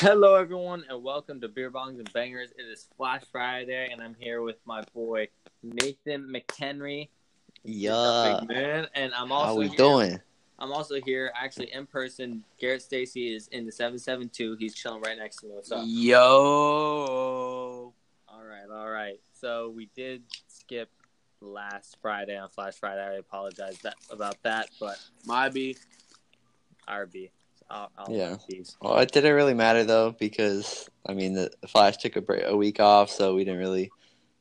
Hello, everyone, and welcome to Beer Bongs and Bangers. It is Flash Friday, and I'm here with my boy Nathan McHenry, Yeah. big man, and I'm also How we here, doing? I'm also here, actually in person. Garrett Stacy is in the seven seven two. He's chilling right next to me. What's up? Yo. All right, all right. So we did skip last Friday on Flash Friday. I apologize that, about that, but My B. RB. I'll, I'll Yeah. these. Well, it didn't really matter though because I mean the, the Flash took a break, a week off, so we didn't really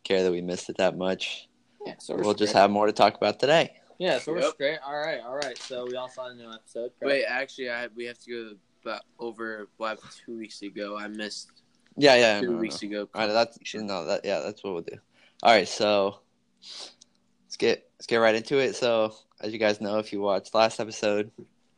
care that we missed it that much. Yeah, so We'll just have more to talk about today. Yeah, so we're Yep. straight. All right, all right. So we all saw a new episode. correct? Wait, actually, I we have to go about over what two weeks ago. I missed Yeah, yeah. two no, no, weeks no. ago. All right, that's no, that yeah, that's what we'll do. All right, so let's get let's get right into it. So as you guys know, if you watched last episode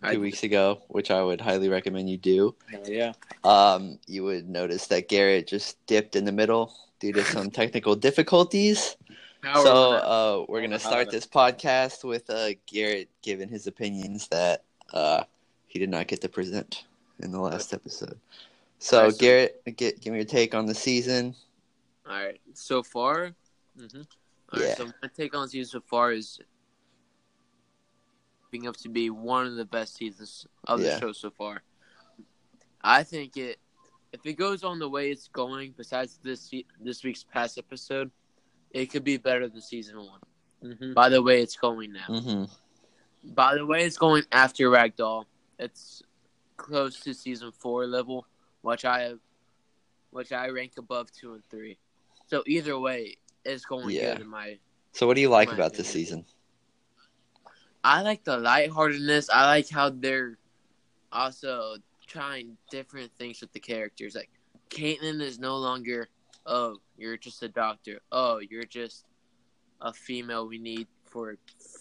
two I- weeks ago, which I would highly recommend you do, Hell yeah. um, you would notice that Garrett just dipped in the middle due to some technical difficulties. So went out. uh, we're gonna start this podcast with uh, Garrett giving his opinions that uh, he did not get to present in the last episode. So Alright, so- Garrett, get, give me your take on the season. All right. So far, Mm-hmm. all right, Yeah. so my take on the season so far is being up to be one of the best seasons of Yeah. the show so far. I think it, if it goes on the way it's going, besides this this week's past episode, it could be better than season one. Mm-hmm. By the way it's going now. hmm By the way, it's going after Ragdoll. It's close to season four level, which I have, which I rank above two and three. So either way, it's going Yeah. good in my. So what do you like My about this season? I like the lightheartedness. I like how they're also trying different things with the characters. Like Caitlyn is no longer, oh, you're just a doctor. Oh, you're just a female we need for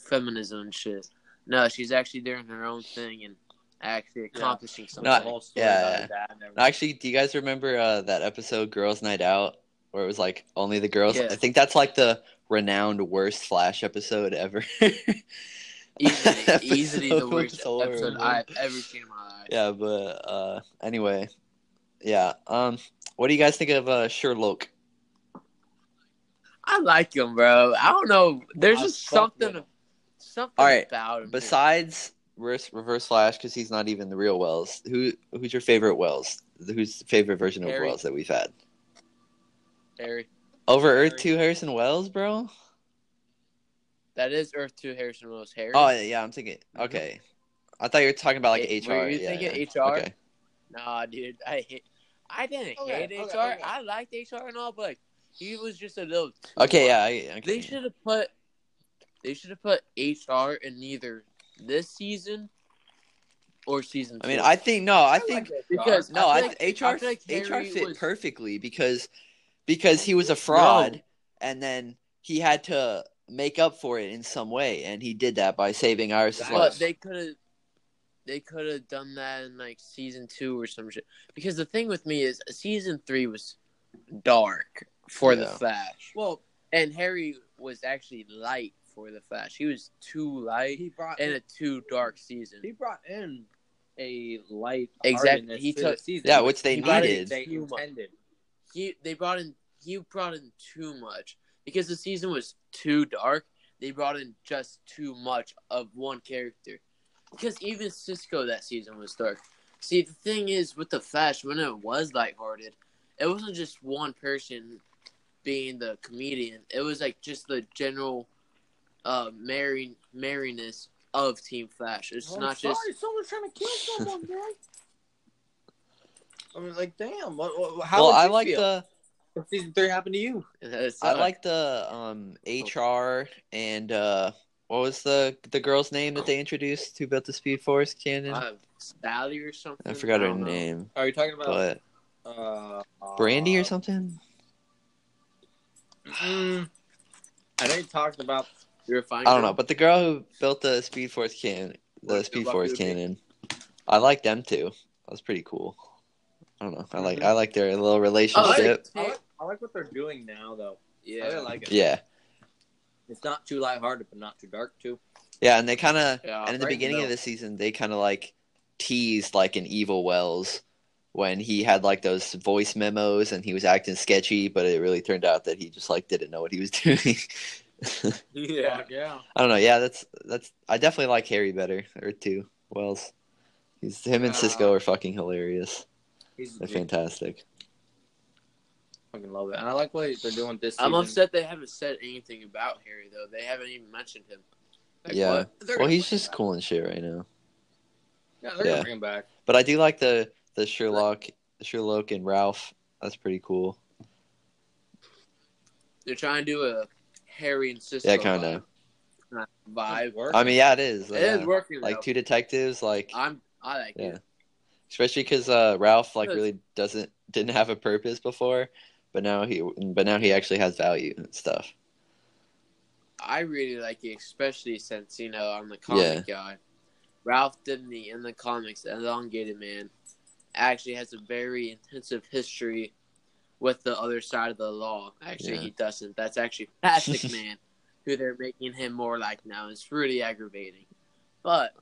feminism and shit. No, she's actually doing her own thing and actually accomplishing something. No, the whole story yeah, yeah. her dad and everything. Actually, do you guys remember uh, that episode "Girls Night Out" where it was like only the girls? Yeah. I think that's like the renowned worst Flash episode ever. easily, easily the worst episode I've ever seen in my life. Yeah, but uh, anyway, yeah. Um, what do you guys think of uh, Sherloque? I like him, bro. I don't know. There's I just something, him. something All right, about him. Besides Reverse, Reverse Flash, because he's not even the real Wells. Who who's your favorite Wells? Who's the favorite version of Wells that we've had? Harry. Over Earth Harry. Two Harrison Wells, bro. That is Earth Two Harrison Wells. Harry. Oh yeah, yeah, I'm thinking. Mm-hmm. Okay, I thought you were talking about like Wait, HR. were you yeah, thinking yeah. HR? Okay. Nah, dude. I hate. I didn't Okay, hate okay, HR. okay. I liked HR and all, but like, he was just a little. Too Okay, much. yeah. Okay. They should have put. They should have put HR in either this season or season. I mean. I think no. I I think like because no. I I, like- th- HR I like HR fit was- perfectly because because he was a fraud, and then he had to make up for it in some way, and he did that by saving Iris's Exactly. life. But they could have they could have done that in like season two or some shit. Because the thing with me is season three was dark for the Flash. Well, And Harry was actually light for the Flash. He was too light he brought in a too dark season. he brought in a light Exactly. He took- the season, Yeah, which they He needed. it- They intended. He they brought in he brought in too much. Because the season was too dark, they brought in just too much of one character. Because even Cisco that season was dark. See, the thing is with the Flash, when it was lighthearted, it wasn't just one person being the comedian. It was like just the general uh merry merriness of Team Flash. It's not just someone's trying to kill someone, bro. I mean, like, damn. What, what, how well, would I like feel the if season three happened to you? I uh, like the um HR and uh what was the the girl's name that they introduced who built the Speed Force cannon? uh, Sally or something. I forgot her know. name, Are you talking about but uh, Brandy or uh, something. Mm, I know you talked about. You're fine. I don't know, but the girl who built the Speed Force cannon, the What- Speed Force cannon, I like them too. That was pretty cool. I don't know. I like Mhm. I like their little I like, relationship. I, like, I like what they're doing now, though. Yeah. really like it. Yeah, It's not too lighthearted, but not too dark too. yeah, and they kind of Yeah, and in the right in the beginning of the season they kind of like teased like an evil Wells when he had like those voice memos and he was acting sketchy, but it really turned out that he just like didn't know what he was doing. Yeah. yeah. I don't know. Yeah, that's that's. I definitely like Harry better or two Wells. He's him and Cisco Uh, are fucking hilarious. He's They're I fantastic. Fucking love it, and I like what they're doing this. I'm season. upset they haven't said anything about Harry though. They haven't even mentioned him. Like, Yeah. what? Well, he's just back. cool and shit right now. Yeah, they're Yeah. gonna bring him back. But I do like the the Sherloque, Sherloque and Ralph. That's pretty cool. They're trying to do a Harry and Cisco Yeah, kind of. vibe. vibe. Work. I mean, yeah, it is. It is yeah. working. Like though. two detectives, like I'm. I like Yeah. it. especially because uh, Ralph like really doesn't didn't have a purpose before, but now he but now he actually has value and stuff. I really like it, especially since you know I'm the comic guy. Ralph Dibny in the comics, the Elongated Man, actually has a very intensive history with the other side of the law. Actually, Yeah. he doesn't. That's actually Plastic Man, who they're making him more like now. It's really aggravating. But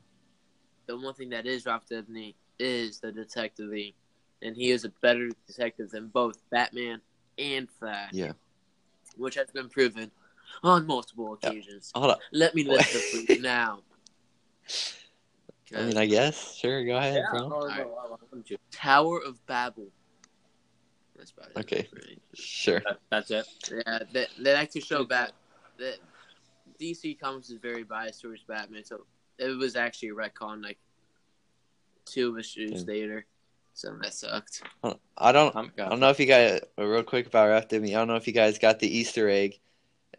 the one thing that is Ralph Dibny is the detective and he is a better detective than both Batman and Flash. Yeah. which has been proven on multiple Yeah. occasions. Hold up. Let me list it for you now. I mean, I guess sure. Go ahead, Yeah, bro. you? Tower of Babel. That's about it. Okay. Sure. That, that's it. Yeah, they, they like to show Bat. That DC Comics is very biased towards Batman, so it was actually a retcon like two issues Yeah. later. So that sucked. I don't. I'm, don't know if you guys. uh, Real quick about Ralph Dibny. I don't know if you guys got the Easter egg.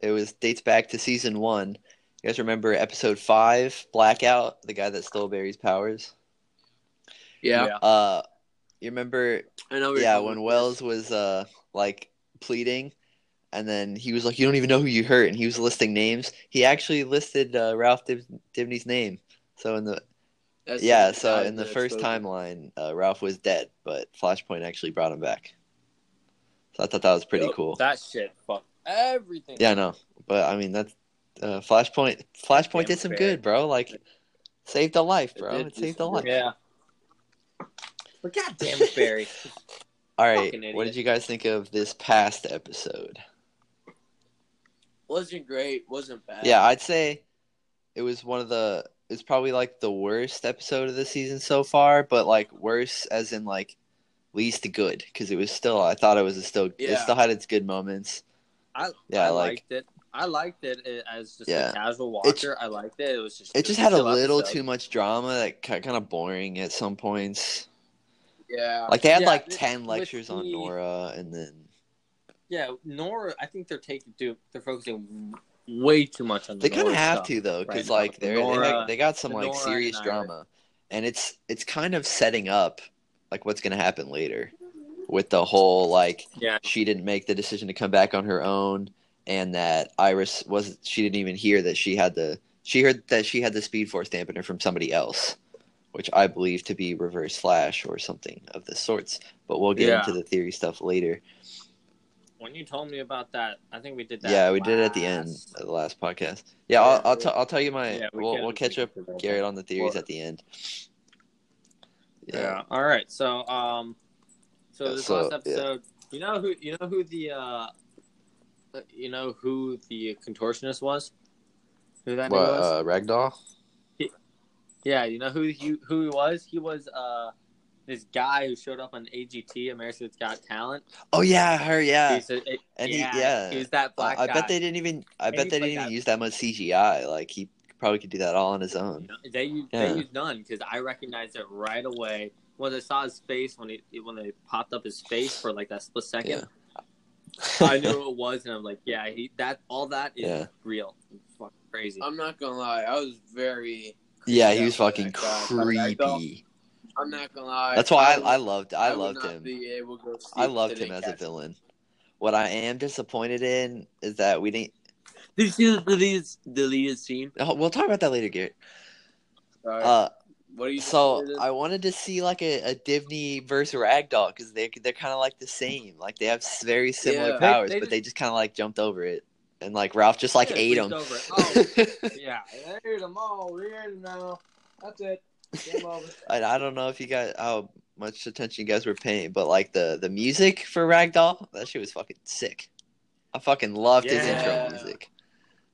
It was dates back to season one. You guys remember episode five, Blackout, the guy that stole Barry's powers? Yeah, Yeah. Uh, you remember I know. yeah, when Wells was uh like pleading, and then he was like, "You don't even know who you hurt," and he was listing names. He actually listed uh, Ralph Dib- Dibny's name. So in the this. That's yeah, so in the first exposed- timeline, uh, Ralph was dead, but Flashpoint actually brought him back. So I thought that was pretty Yo, cool. That shit, fuck everything. Yeah, no, but I mean that's uh, Flashpoint. Flashpoint did some fair. good, bro. Like saved a life, bro. did It saved a life. Yeah. But goddamn it, Barry. All right, what did you guys think of this past episode? wasn't great, wasn't bad. Yeah, I'd say it was one of the. It's probably like the worst episode of the season so far, but like worse as in like least good because it was still. I thought it was still. It Yeah. still had its good moments. I, Yeah, I like- liked it. I liked it as just Yeah. a casual watcher. I liked it. It was just It just had a little episode. too much drama that kind of boring at some points. yeah. Like they had Yeah, like ten lectures on Nora, and then Yeah, Nora. I think they're taking to they're focusing way too much on. The they kind of have stuff. to though, because now. like they're they, Nora- got, they got some the like serious and drama, and it's it's kind of setting up like what's gonna happen later with the whole like Yeah. she didn't make the decision to come back on her own, and that Iris was she didn't even hear that she had the she heard that she had the Speed Force dampener from somebody else, which I believe to be Reverse Flash or something of the sorts. But we'll get Yeah. into the theory stuff later. When you told me about that, I think we did that. Yeah, we did it at the end of the last podcast. Yeah, Yeah, I'll I'll, t- I'll tell you my. Yeah, we we'll we'll catch up, can do that. Garrett, on the theories at the end. Yeah. All right. So, um, so this so, last episode, you know who you know who the uh, you know who the contortionist was? Who that What, was? uh, Ragdoll? yeah, you know who he who he was? He was uh this guy who showed up on AGT, America's Got Talent. Oh yeah, her yeah. He's a, it- And he- yeah, yeah. he was that Uh, black I guy. bet they didn't even. I And bet they didn't even that- use that much CGI. Like he probably could do that all on his own. They used, Yeah. they used none because I recognized it right away when I saw his face when he when they popped up his face for like that split second. I knew who it was, and I'm like, yeah, he that all that is Yeah. real. It's fucking crazy. I'm not gonna lie, I was very. Yeah, he was fucking that guy. But I don't- creepy. I'm not gonna lie. That's why would- I, I loved. I, would loved him. Be able to go see I loved him as a catch villain. What I am disappointed in is that we didn't. Did you see the deleted, deleted scene? oh, We'll talk about that later, Garrett. Sorry. Uh, what are you? so? I wanted to see like a, a Dibny versus Ragdoll because they they're kind of like the same. Like they have very similar Yeah. Powers, they but they just kind of like jumped over it, and like Ralph just like Yeah, ate them. over. Oh, yeah, I ate them all. We're in now. That's it. Game over. I, I don't know if you guys. how much attention you guys were paying, but like the the music for Ragdoll, that shit was fucking sick. I fucking loved his intro music,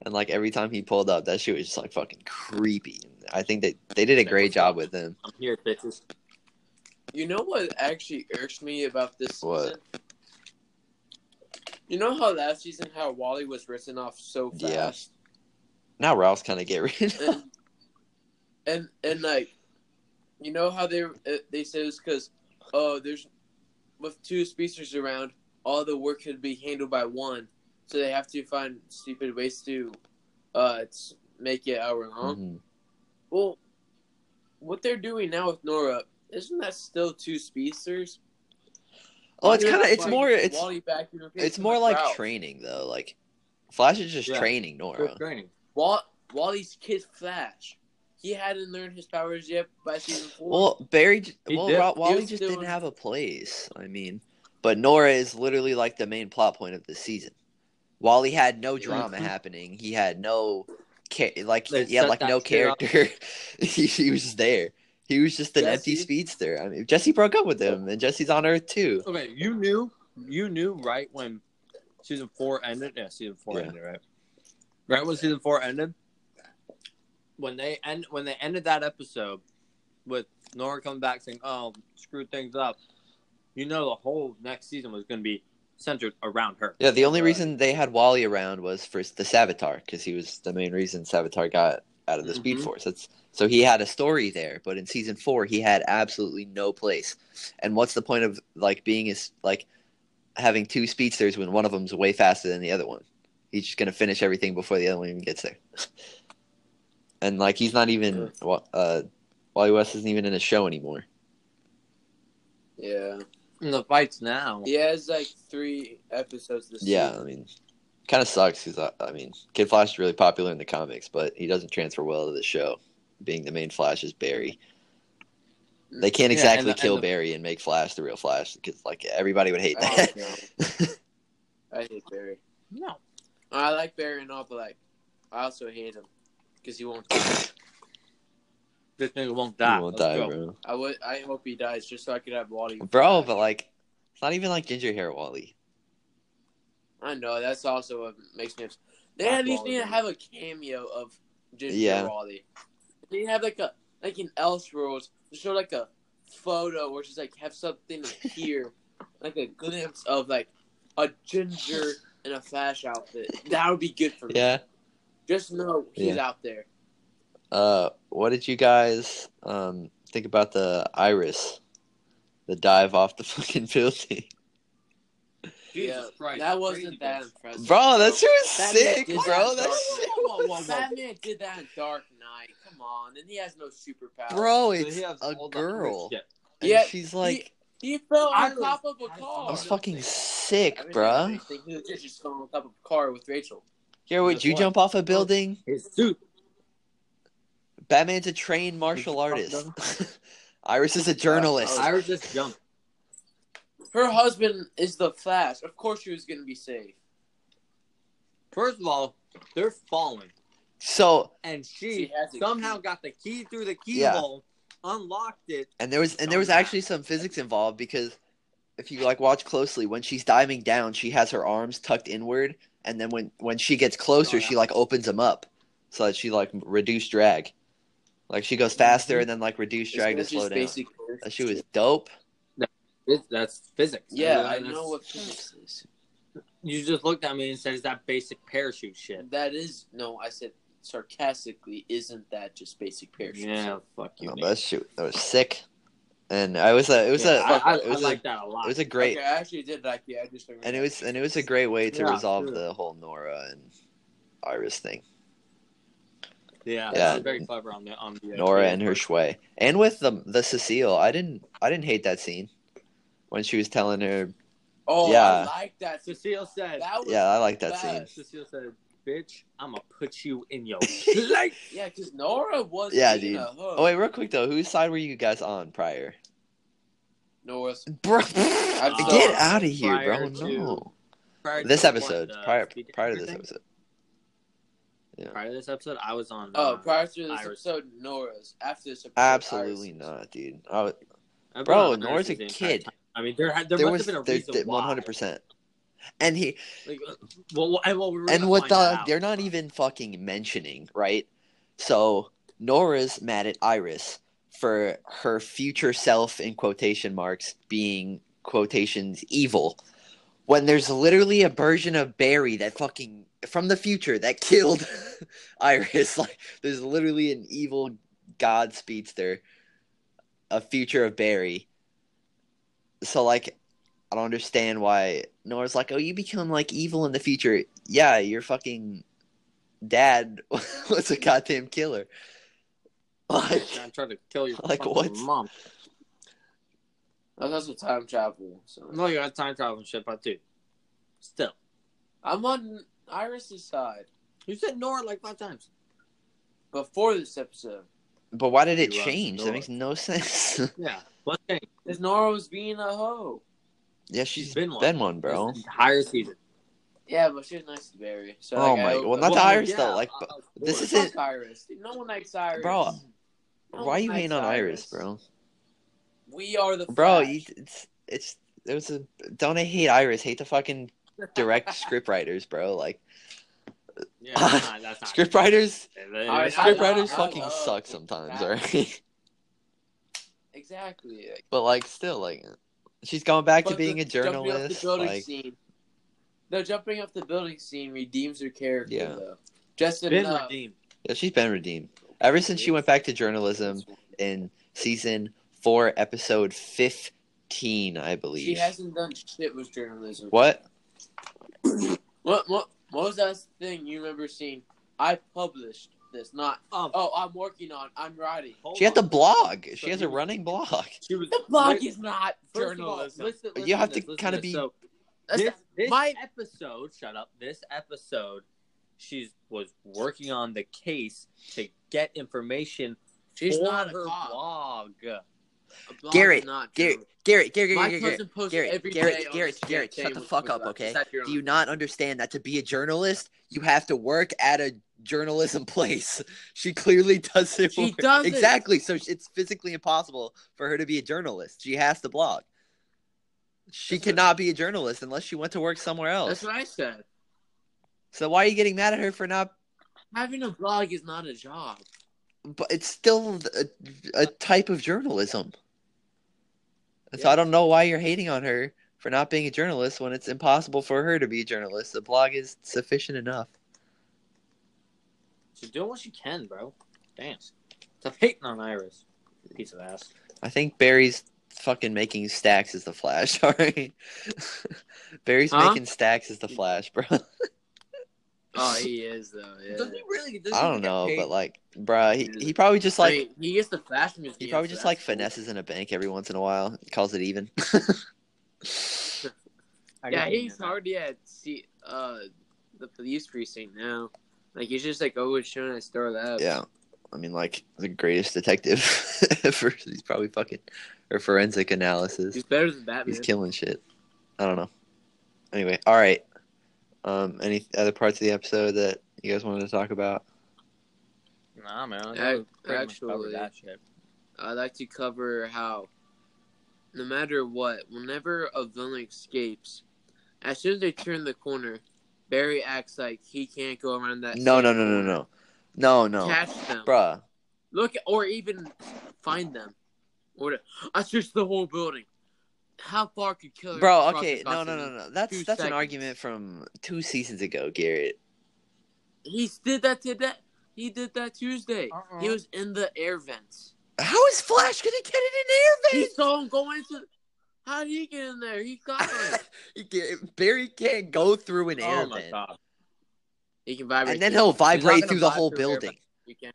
and like every time he pulled up, that shit was just like fucking creepy. I think they they did a That great job awesome. with him. I'm here, bitches. You know what actually irks me about this What? season? You know how last season how Wally was written off so Yeah. fast, Now Ralph's kind of get rid. of and and and like, you know how they uh, they said it's because oh there's with two speedsters around, all the work could be handled by one, so they have to find stupid ways to uh s- make it hour long. Mhm. Well, what they're doing now with Nora isn't that still two speedsters? Oh, it's kind of it's like, more it's back it's more like Ralph? training though. Like Flash is just Yeah. training Nora. training. Wall- Wally's kid Flash. He hadn't learned his powers yet by season four. Well, Barry, He well, did. Wally just doing- didn't have a place. I mean, but Nora is literally like the main plot point of the season. Wally had no drama Mhm. happening. He had no, ca- like They he had like no character. he, he was just there. He was just an empty speedster. I mean, Jesse broke up with him, and Jesse's on Earth too. Okay, you knew, you knew right when season four ended. Yeah, season four Yeah. ended, right? Right when season four ended, when they end, when they ended that episode with Nora coming back saying, "Oh, screw things up," you know the whole next season was going to be centered around her. Yeah, the only Right. reason they had Wally around was for the Savitar because he was the main reason Savitar got out of the Speed Mhm. Force. That's so he had a story there, but in season four he had absolutely no place. And what's the point of like being is like having two speedsters when one of them's way faster than the other one? He's just gonna finish everything before the other one even gets there. and like he's not even uh, Wally West isn't even in a show anymore. yeah, In the fights now, he has like three episodes this Yeah, I mean, kind of sucks because I, I mean, Kid Flash is really popular in the comics, but he doesn't transfer well to the show. Being the main Flash is Barry. They can't Yeah, exactly and the- kill and the- Barry and make Flash the real Flash because like everybody would hate I that. hate I hate Barry. no. I like Barry and all, but like, I also hate him because he won't. die. This nigga won't He die. won't Let's die, go. bro. I would. I hope he dies just so I could have Wally. Bro, but like, it's not even like ginger hair Wally. I know that's also what makes me. Upset. They That's at least Wally, need to have a cameo of Ginger Yeah. Wally. They need to have like a like in Elseworlds to show like a photo or just like have something here, like a glimpse of like a ginger in a Flash outfit. That would be good for me. Yeah. Just know he's Yeah. out there. Uh, what did you guys um think about the Iris, the dive off the fucking building? Jesus yeah, Christ, that wasn't that impressive. Bro, that shit was That sick, did bro. that That dark- shit Whoa, whoa, whoa, whoa. Batman did that in Dark Knight. Come on, and he has no superpowers. Bro, it's he has a girl. And Yeah, she's like, He fell on Iris top of a car. I was fucking sick, I mean, I he was just falling on top of a car with Rachel. Yeah, would you what? jump off a building? His suit. Batman's a trained martial artist. Iris is a journalist. Iris just jumped. Her husband is the Flash. Of course, she was going to be safe. First of all, they're falling, So, and She she somehow key. got the key through the Yeah. keyhole, unlocked it. and there was and there was actually some physics involved because if you like watch closely, when she's diving down, she has her arms tucked inward, and then when when she gets closer, Oh, yeah. she like opens them up so that she like reduce drag. Like she goes mm-hmm. faster and then like reduce drag to slow down. basic That shit was dope. It, that's physics. Yeah, And I know what physics is. You just looked at me and said, "Is that basic parachute shit?" That is no. I said sarcastically. Isn't that just basic parachute? Yeah, fuck you. Nick. that shit that was sick. And I was a it was Yeah, a I, I, it was I a like that a lot. it was a great Okay, I actually did like the. I just and it was and it was a great way to Yeah, resolve sure. the whole Nora and Iris thing. yeah, Yeah. very clever on the on the uh, Nora and her. Shui, and with the the Cecile, I didn't I didn't hate that scene when she was telling her. Oh, Yeah. I like that. Cecile said, That was Yeah, I like that scene. "Cecile said, bitch, I'm gonna put you in your life." Yeah, because Nora was. Yeah, dude. a hook. Oh wait, real quick though, whose side were you guys on prior? Nora's. Bro, I'm get out of here, bro! To- No, to this what, episode, the prior prior to this thing? episode. Prior to this episode, I was on. Oh, uh, prior to this Iris. episode, Nora's. After this episode, Absolutely Iris's. not, dude. I, would- I put Bro, Nora's a Iris the entire kid. I mean, there had there, there must was have been a there- reason 100%. And he Like, uh, well, well, we were and what the they're not even fucking mentioning, right? So Nora's mad at Iris for her future self in quotation marks being quotations evil. When there's literally a version of Barry that fucking from the future that killed Iris. Like there's literally an evil god speedster, a future of Barry. So like I don't understand why Nora's like, oh, you become like evil in the future. Yeah, your fucking dad was a goddamn killer. Like, I'm trying to kill your Like fucking what? mom. That's also time travel. So No, you got time travel and shit, but dude, still, I'm on Iris's side. you said Nora like five times. Before this episode, but why did it You change? That makes no sense. Yeah, what thing? because Nora was being a hoe. Yeah, she's She's been been one, one. bro. This entire season. Yeah, but she was nice to Barry. So Oh like, my- hope- well, not to Iris yeah, though. Like, uh, this isn't- Fuck Iris. No one likes Iris. Bro, No Why are you hating on Iris, bro? We are the Bro, you, it's it's it was a don't hate Iris, hate the fucking direct script writers, bro. Like Yeah, that's not, that's not script writers, Alright, script I- writers I fucking love suck sometimes, Flash. alright? Exactly. but like, still, like, she's going back to being the a jumping off the journalist. building Like, scene. The jumping off the building scene redeems her character, Yeah. though. Just been enough. redeemed. yeah, she's been redeemed ever since she went back to journalism in season four, episode fifteen, I believe. She hasn't done shit with journalism. What? What? What? What was that thing you remember seeing? I published this, not. Um, Oh, I'm working on. I'm writing. hold She had the on. blog. So She has a running blog. She was The blog is not first of all, journalism. listen- listen You have this, to listen kinda be- So, this, this my- episode, shut up. This episode, she was working on the case to get information She's for not a her cop. blog. Garrett, not Garrett, journalism. Garrett, Garrett, My Garrett, Garrett, cousin posts Garrett, every Garrett, day Garrett, Garrett, shut the fuck up, okay? Do you not understand that to be a journalist, you have to work at a journalism place? She clearly doesn't. She work- doesn't. Exactly. So it's physically impossible for her to be a journalist. She has to blog. She That's what- cannot be a journalist unless she went to work somewhere else. That's what I said. So why are you getting mad at her for not? Having a blog is not a job. But it's still a, a type of journalism. So I don't know why you're hating on her for not being a journalist when it's impossible for her to be a journalist. The blog is sufficient enough. She's doing what she can, bro. Damn. Stop hating on Iris. Piece of ass. I think Barry's fucking making stacks as the Flash. Sorry, Barry's Huh? making stacks as the Flash, bro. Oh, he is though. Yeah. Does he really? Does I don't get know, paid? but like, bruh, he, he probably just like I mean, he gets the flash museum. he probably just like cool. finesses in a bank every once in a while, calls it even. Yeah, he's he- already at see uh the police precinct now. Like he's just like always showing at Star Labs. yeah, I mean, like the greatest detective ever. He's probably fucking or forensic analysis. he's better than Batman. He's killing shit. I don't know. Anyway, all right. Um, any other parts of the episode that you guys wanted to talk about? Nah, man. I Ac- pretty much covered actually- that shit. I'd like to cover how, no matter what, whenever a villain escapes, as soon as they turn the corner, Barry acts like he can't go around that. No, no, no, no, no, no, no, Catch them, bruh. Look, or even find them. Or the, I searched the whole building. How far could killer? Bro, okay, no, no, no, no. That's two that's an argument from two seasons ago, Garrett. He did that today. He did that Tuesday. Uh-uh. He was in the air vents. How is Flash gonna get it in He air vents? He saw him go into. How did he get in there? He got him. He can't- Barry can't go through an oh air Oh my vent, god. He can vibrate. and then through- he'll He's vibrate through the vibe whole through building. He can.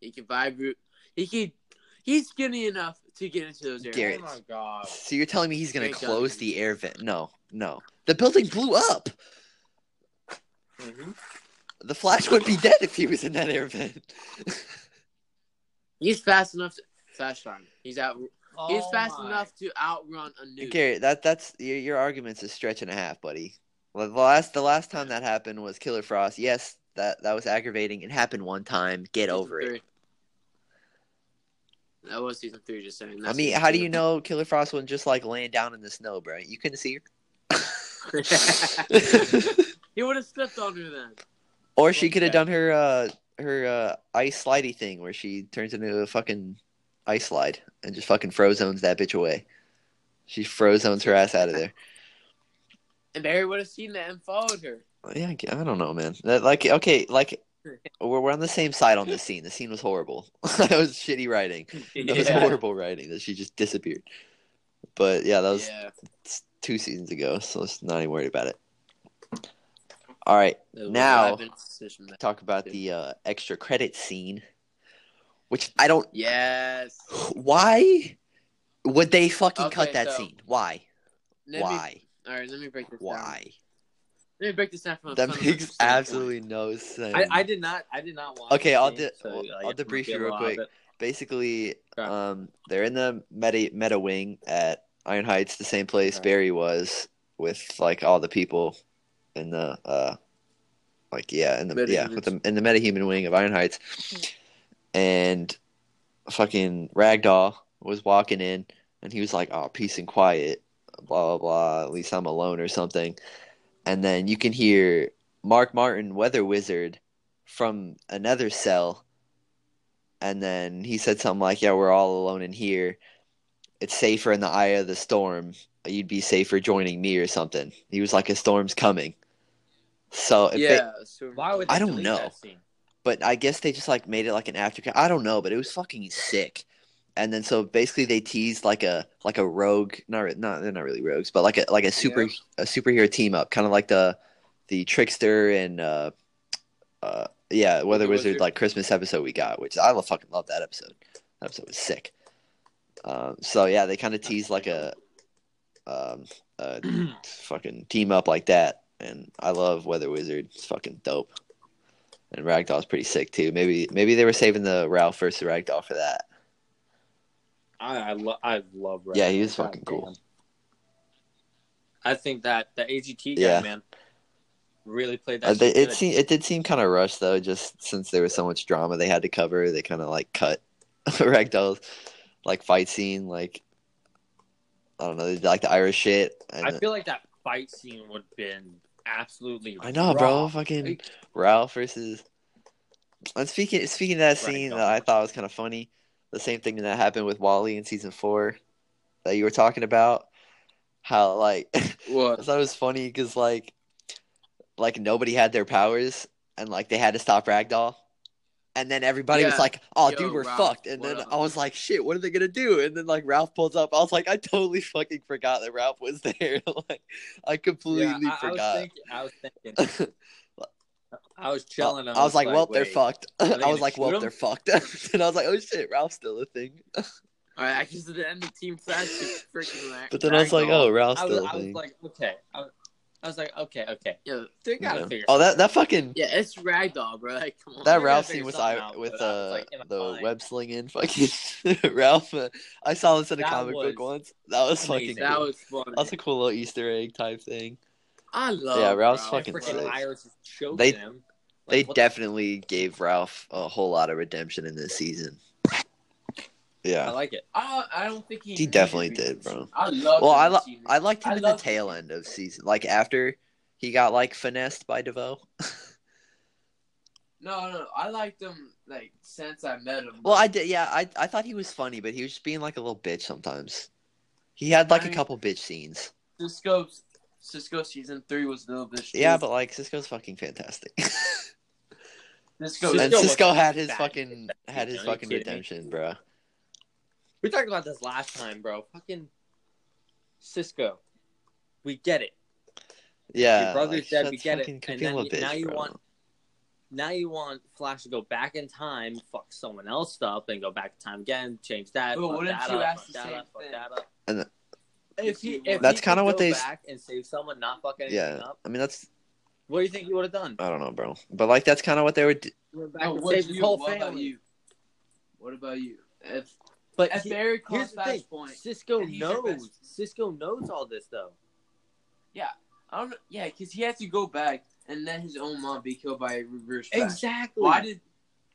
He can vibrate. He can. He's skinny enough to get into those air Garrett. Oh vents. my god. So you're telling me he's gonna Great close job. the air vent? No, no. The building blew up. Mm-hmm. The Flash would be dead if he was in that air vent. He's fast enough to. Flash time. He's out. He's Oh fast my. enough to outrun a nuke. Garrett, that that's your, your argument's a stretch and a half, buddy. Well, the last the last time that happened was Killer Frost. Yes, that that was aggravating. It happened one time. Get over it. That was season three. Just saying. I mean, how do you know Killer Frost wasn't just like laying down in the snow, bro? You couldn't see her. he would have stepped on her then. or she could have done her uh her uh ice slidey thing where she turns into a fucking ice slide and just fucking frozones that bitch away. She frozones her ass out of there. And Barry would have seen that and followed her. Yeah, I don't know, man. That, like, okay, like we're, we're on the same side on this scene. The scene was horrible. that was shitty writing. That was horrible writing. That she just disappeared. But yeah, that was yeah. two seasons ago, so let's not even worry about it. All right, Now- five minutes decision making. talk about the uh, extra credit scene, which I don't. Yes. Why would they fucking Okay, cut that so- scene? Why? Let me- Why? all right, let me break this down. Let me break this down That makes absolutely no sense. I, I did not. I did not watch. Okay, I'll de- so, I'll- like, I'll debrief you real quick. Basically, Okay. um, they're in the meta meta wing at Iron Heights, the same place Right. Barry was with like all the people in the uh, like yeah, in the yeah, with the in the metahuman wing of Iron Heights, and fucking Ragdoll was walking in, and he was like, "Oh, peace and quiet, blah blah blah. At least I'm alone or something." And then you can hear Mark Mardon, Weather Wizard, from another cell, and then he said something like, "Yeah, we're all alone in here. It's safer in the eye of the storm. You'd be safer joining me or something." He was like, "A storm's coming." So if they, Yeah. so- Why would I don't know. but I guess they just like made it like an after. I don't know, but it was fucking sick. And then so basically they teased like a like a rogue, not not they're not really rogues, but like a like a super Yeah. a superhero team up, kind of like the the trickster and uh uh yeah weather wizard Wizard. like Christmas episode we got, which I love fucking love that episode. That episode was sick. Um, so yeah, they kind of teased like a um a fucking team up like that, and I love Weather Wizard. It's fucking dope. And Ragdoll's pretty sick too. Maybe maybe they were saving the Ralph versus Ragdoll for that. I I, lo- I love. Red Yeah, he was God fucking cool. damn. I think that the AGT guy, Yeah. man, really played that. Uh, they, it seemed it did seem kind of rushed though, just since there was so much drama they had to cover. They kind of like cut Ragdoll's like fight scene, like I don't know, they did, like the Irish shit. And I feel like that fight scene would have been absolutely. I know, bro. Fucking Like- Ralph versus. And speaking speaking of that scene Ragdoll. that I thought was kind of funny, the same thing that happened with Wally in season four, that you were talking about, how like what? I thought it was funny because like, like nobody had their powers and like they had to stop Ragdoll, and then everybody was like, "Oh, Yo, dude, we're Ralph, fucked," and then up? I was like, "Shit, what are they gonna do?" And then like Ralph pulls up, I was like, I totally fucking forgot that Ralph was there. like, I completely Yeah, I, I was forgot. thinking. I was thinking. I was chilling. I was like, well, they're fucked. they I was like, well, shoot 'em? they're fucked. and I was like, oh shit, Ralph's still a thing. All right, I just at the end of Team Flash freaking Ra- But then I was like, oh, Ralph's I was, still a I was like, okay. I was, I was like, okay, okay. Yeah, They gotta Yeah. figure. Oh, that that fucking yeah, it's Ragdoll, bro. Like, come on. that Ralph scene with something I out, with but was, uh like, in the bind. web slinging fucking Ralph. Uh, I saw this in a That comic book once. That was fucking. amazing. Cool. that was fun. That's a cool little Easter egg type thing. I love. Yeah, Ralph's Ralph, fucking freaking sick. Iris is choking They- him. They Like, what the- definitely gave Ralph a whole lot of redemption in this season. Yeah, I like it. I, I don't think he. He definitely did, bro. I love. Well, him I li- I liked him I in the tail end of season, like after he got like finessed by DeVoe. No, no, I liked him like since I met him. Well, I did. Yeah, I I thought he was funny, but he was just being like a little bitch sometimes. He had like I a mean- couple bitch scenes. Cisco, Cisco season three was a little bit. Yeah, but like Cisco's fucking fantastic. Cisco, and Cisco was Cisco had his bad. fucking had his fucking kidding me? redemption, bro. We talked about this last time, bro. Fucking Cisco. We get it. Yeah, Your brother's like, dead. We get it. And then little you- now you bro. want- Now you want Flash to go back in time, fuck someone else up, and go back in time again, change that. But wouldn't that you up, ask fuck the same up, thing? that up. And the- if he, if That's kinda what they- back and save someone, not fucking anything Yeah, up. I mean that's What do you think he would have done? I don't know, bro. But like that's kind of what they were. Do- He went back No, what you, whole what about you? What about you? If But if he- Barry here's calls the thing: Flashpoint, Cisco and he's your knows. Cisco knows all this though. Yeah, I don't know. Yeah, because he had to go back and let his own mom be killed by a reverse Flash. Exactly. Why did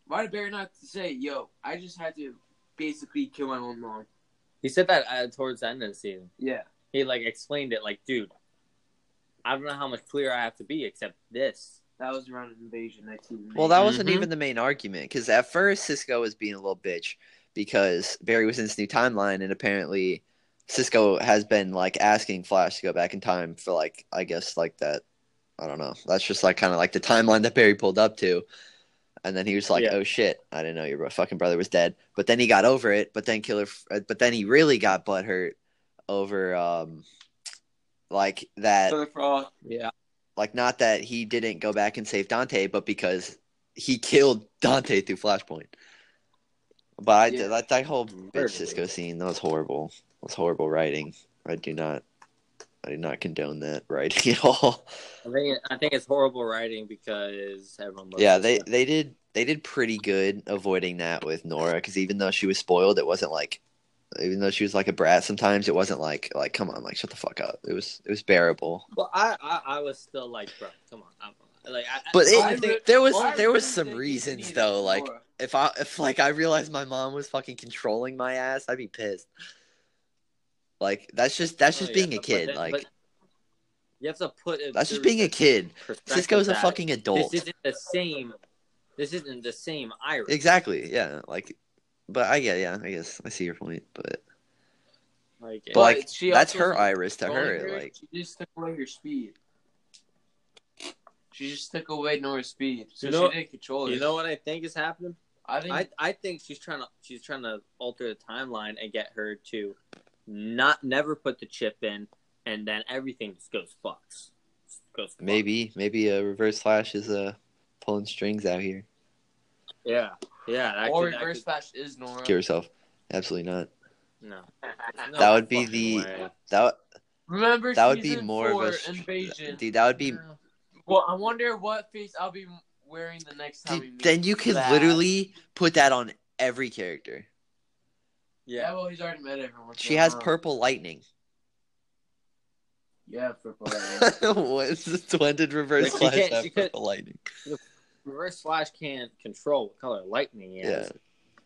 Why did Barry not say, "Yo, I just had to basically kill my own mom. He said that uh, towards the end of the season. Yeah. He like explained it like, dude, I don't know how much clearer I have to be except this. That was around invasion 19. Well, that wasn't Mhm. even the main argument because at first Cisco was being a little bitch because Barry was in this new timeline and apparently Cisco has been like asking Flash to go back in time for like I guess like that. I don't know. That's just like kind of like the timeline that Barry pulled up to. And then he was like, Yeah. "Oh shit, I didn't know your fucking brother was dead." But then he got over it. But then Killer, uh, but then he really got butthurt over, um, like that Yeah. like not that he didn't go back and save Dante, but because he killed Dante through Flashpoint. But I Yeah. that that whole bitch Cisco scene that was horrible. That was horrible writing. I do not, I do not condone that writing at all. I think I think it's horrible writing because everyone. loves yeah, they Cisco. they did they did pretty good avoiding that with Nora because even though she was spoiled, it wasn't like. Even though she was like a brat, sometimes it wasn't like like come on, like shut the fuck up. It was it was bearable. Well, I, I I was still like, bro, come on, I'm, like, I, But it, I think there was Well, there was some reasons though, like if I if like I realized my mom was fucking controlling my ass, I'd be pissed. Like that's just that's just Oh, being yeah, a kid. like you have to put it. that's just being a kid. Cisco's a fucking adult. This isn't the same. This isn't the same Iris. Exactly. Yeah. Like, but I get yeah. I guess I see your point, but Like, but like she that's her iris to controlling her. Like she just took away her speed. She just took away Nora's speed, so You know- she didn't control it. you know what I think is happening? I think I I think she's trying to she's trying to alter the timeline and get her to not never put the chip in, and then everything just goes fucks. Goes fuck. maybe maybe a reverse flash is uh pulling strings out here. Yeah, yeah. That or could- that reverse could- flash is normal. Kill yourself. Absolutely not. No, That would be the- way. That Remember, that would be more of four, a invasion. dude. That would be Well, I wonder what face I'll be wearing the next time we dude, meet. then you could Flash. literally put that on every character. Yeah, Yeah, well, he's already met everyone. She has uh, purple lightning. Yeah, purple. What's when did reverse Like, flash have she could- purple lightning? Reverse Flash can't control what color lightning he has.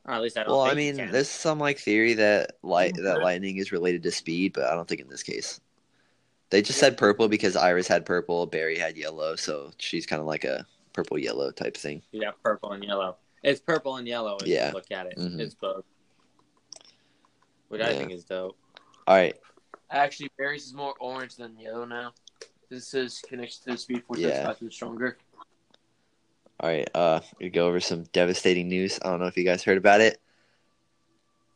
Or at least I don't. Well, I think he mean, there's some like theory that light that lightning is related to speed, but I don't think in this case. They just said purple because Iris had purple, Barry had yellow, so she's kind of like a purple yellow type thing. Yeah, purple and yellow. It's purple and yellow if Yeah. you look at it. Mhm. It's both. Which I think is dope. All right, Actually, Barry's is more orange than yellow now. This is connection to the speed force Yeah. that's gotten stronger. All right. Uh, we go over some devastating news. I don't know if you guys heard about it.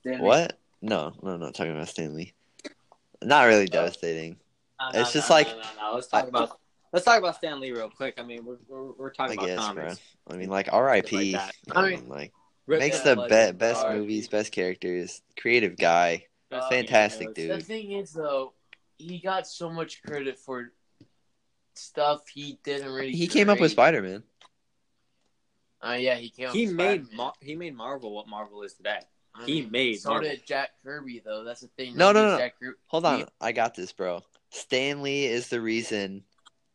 Danny. What? No, no, no. Talking about Stan Lee. Not really Oh. devastating. No, It's no, just no, like- no, no, no. Let's talk I- about let's talk about Stan Lee real quick. I mean, we're we're, we're I talking about guess, bro. I mean, like R.I.P. Like that. I I mean, like makes the legend. be- best R.I.P. movies, best characters, creative guy. Best fantastic, heroes. dude. The thing is, though, he got so much credit for stuff he didn't really. He came up with. Spider Man. Uh, yeah, he came. Up He made Spider-Man. Mar- he made Marvel what Marvel is today. I he mean, made So Marvel. did Jack Kirby, though. That's the thing. No, no, no. Jack Kirby. Hold on, He- I got this, bro. Stan Lee is the reason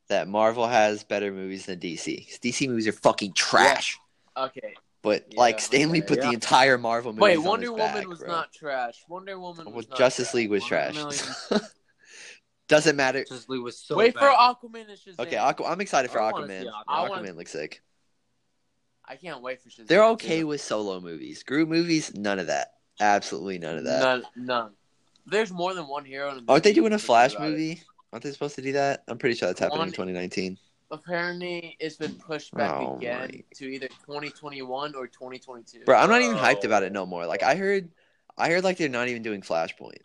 that Marvel has better movies than DC. DC movies are fucking trash. Okay. But Yeah, like Stan Lee okay, put yeah. the entire Marvel movie. Wait, on Wonder his Woman back, was bro. not trash. Wonder Woman Well, was not Justice trash. League was One trash. Doesn't matter. Justice League was so Wait for. Aquaman and Shazam. Okay, Aqu- I'm excited for I Aquaman. Aquaman. I Aquaman wanna- looks sick. I can't wait for Shazam. They're too. okay with solo movies. Group movies, none of that. Absolutely none of that. None, none. There's more than one hero. In the Aren't they doing a Flash about it. movie? Aren't they supposed to do that? I'm pretty sure that's happening in 2019. Apparently, it's been pushed back Oh, again my. to either 2021 or 2022. Bro, I'm not even hyped Oh. about it no more. Like I heard, I heard like they're not even doing Flashpoint.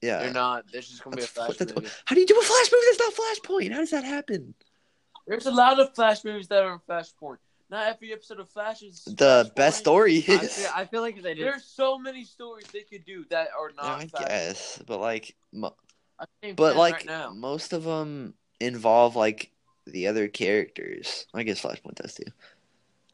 Yeah. They're not. There's just gonna be a Flash movie. How do you do a Flash movie that's not Flashpoint? How does that happen? There's a lot of Flash movies that are in Flashpoint. Not every episode of Flash is The best story I feel, I feel like they did. There's so many stories they could do that are Yeah, not. I Flash. guess, but like, mo- but like right now. most of them involve like the other characters. I guess Flashpoint does too.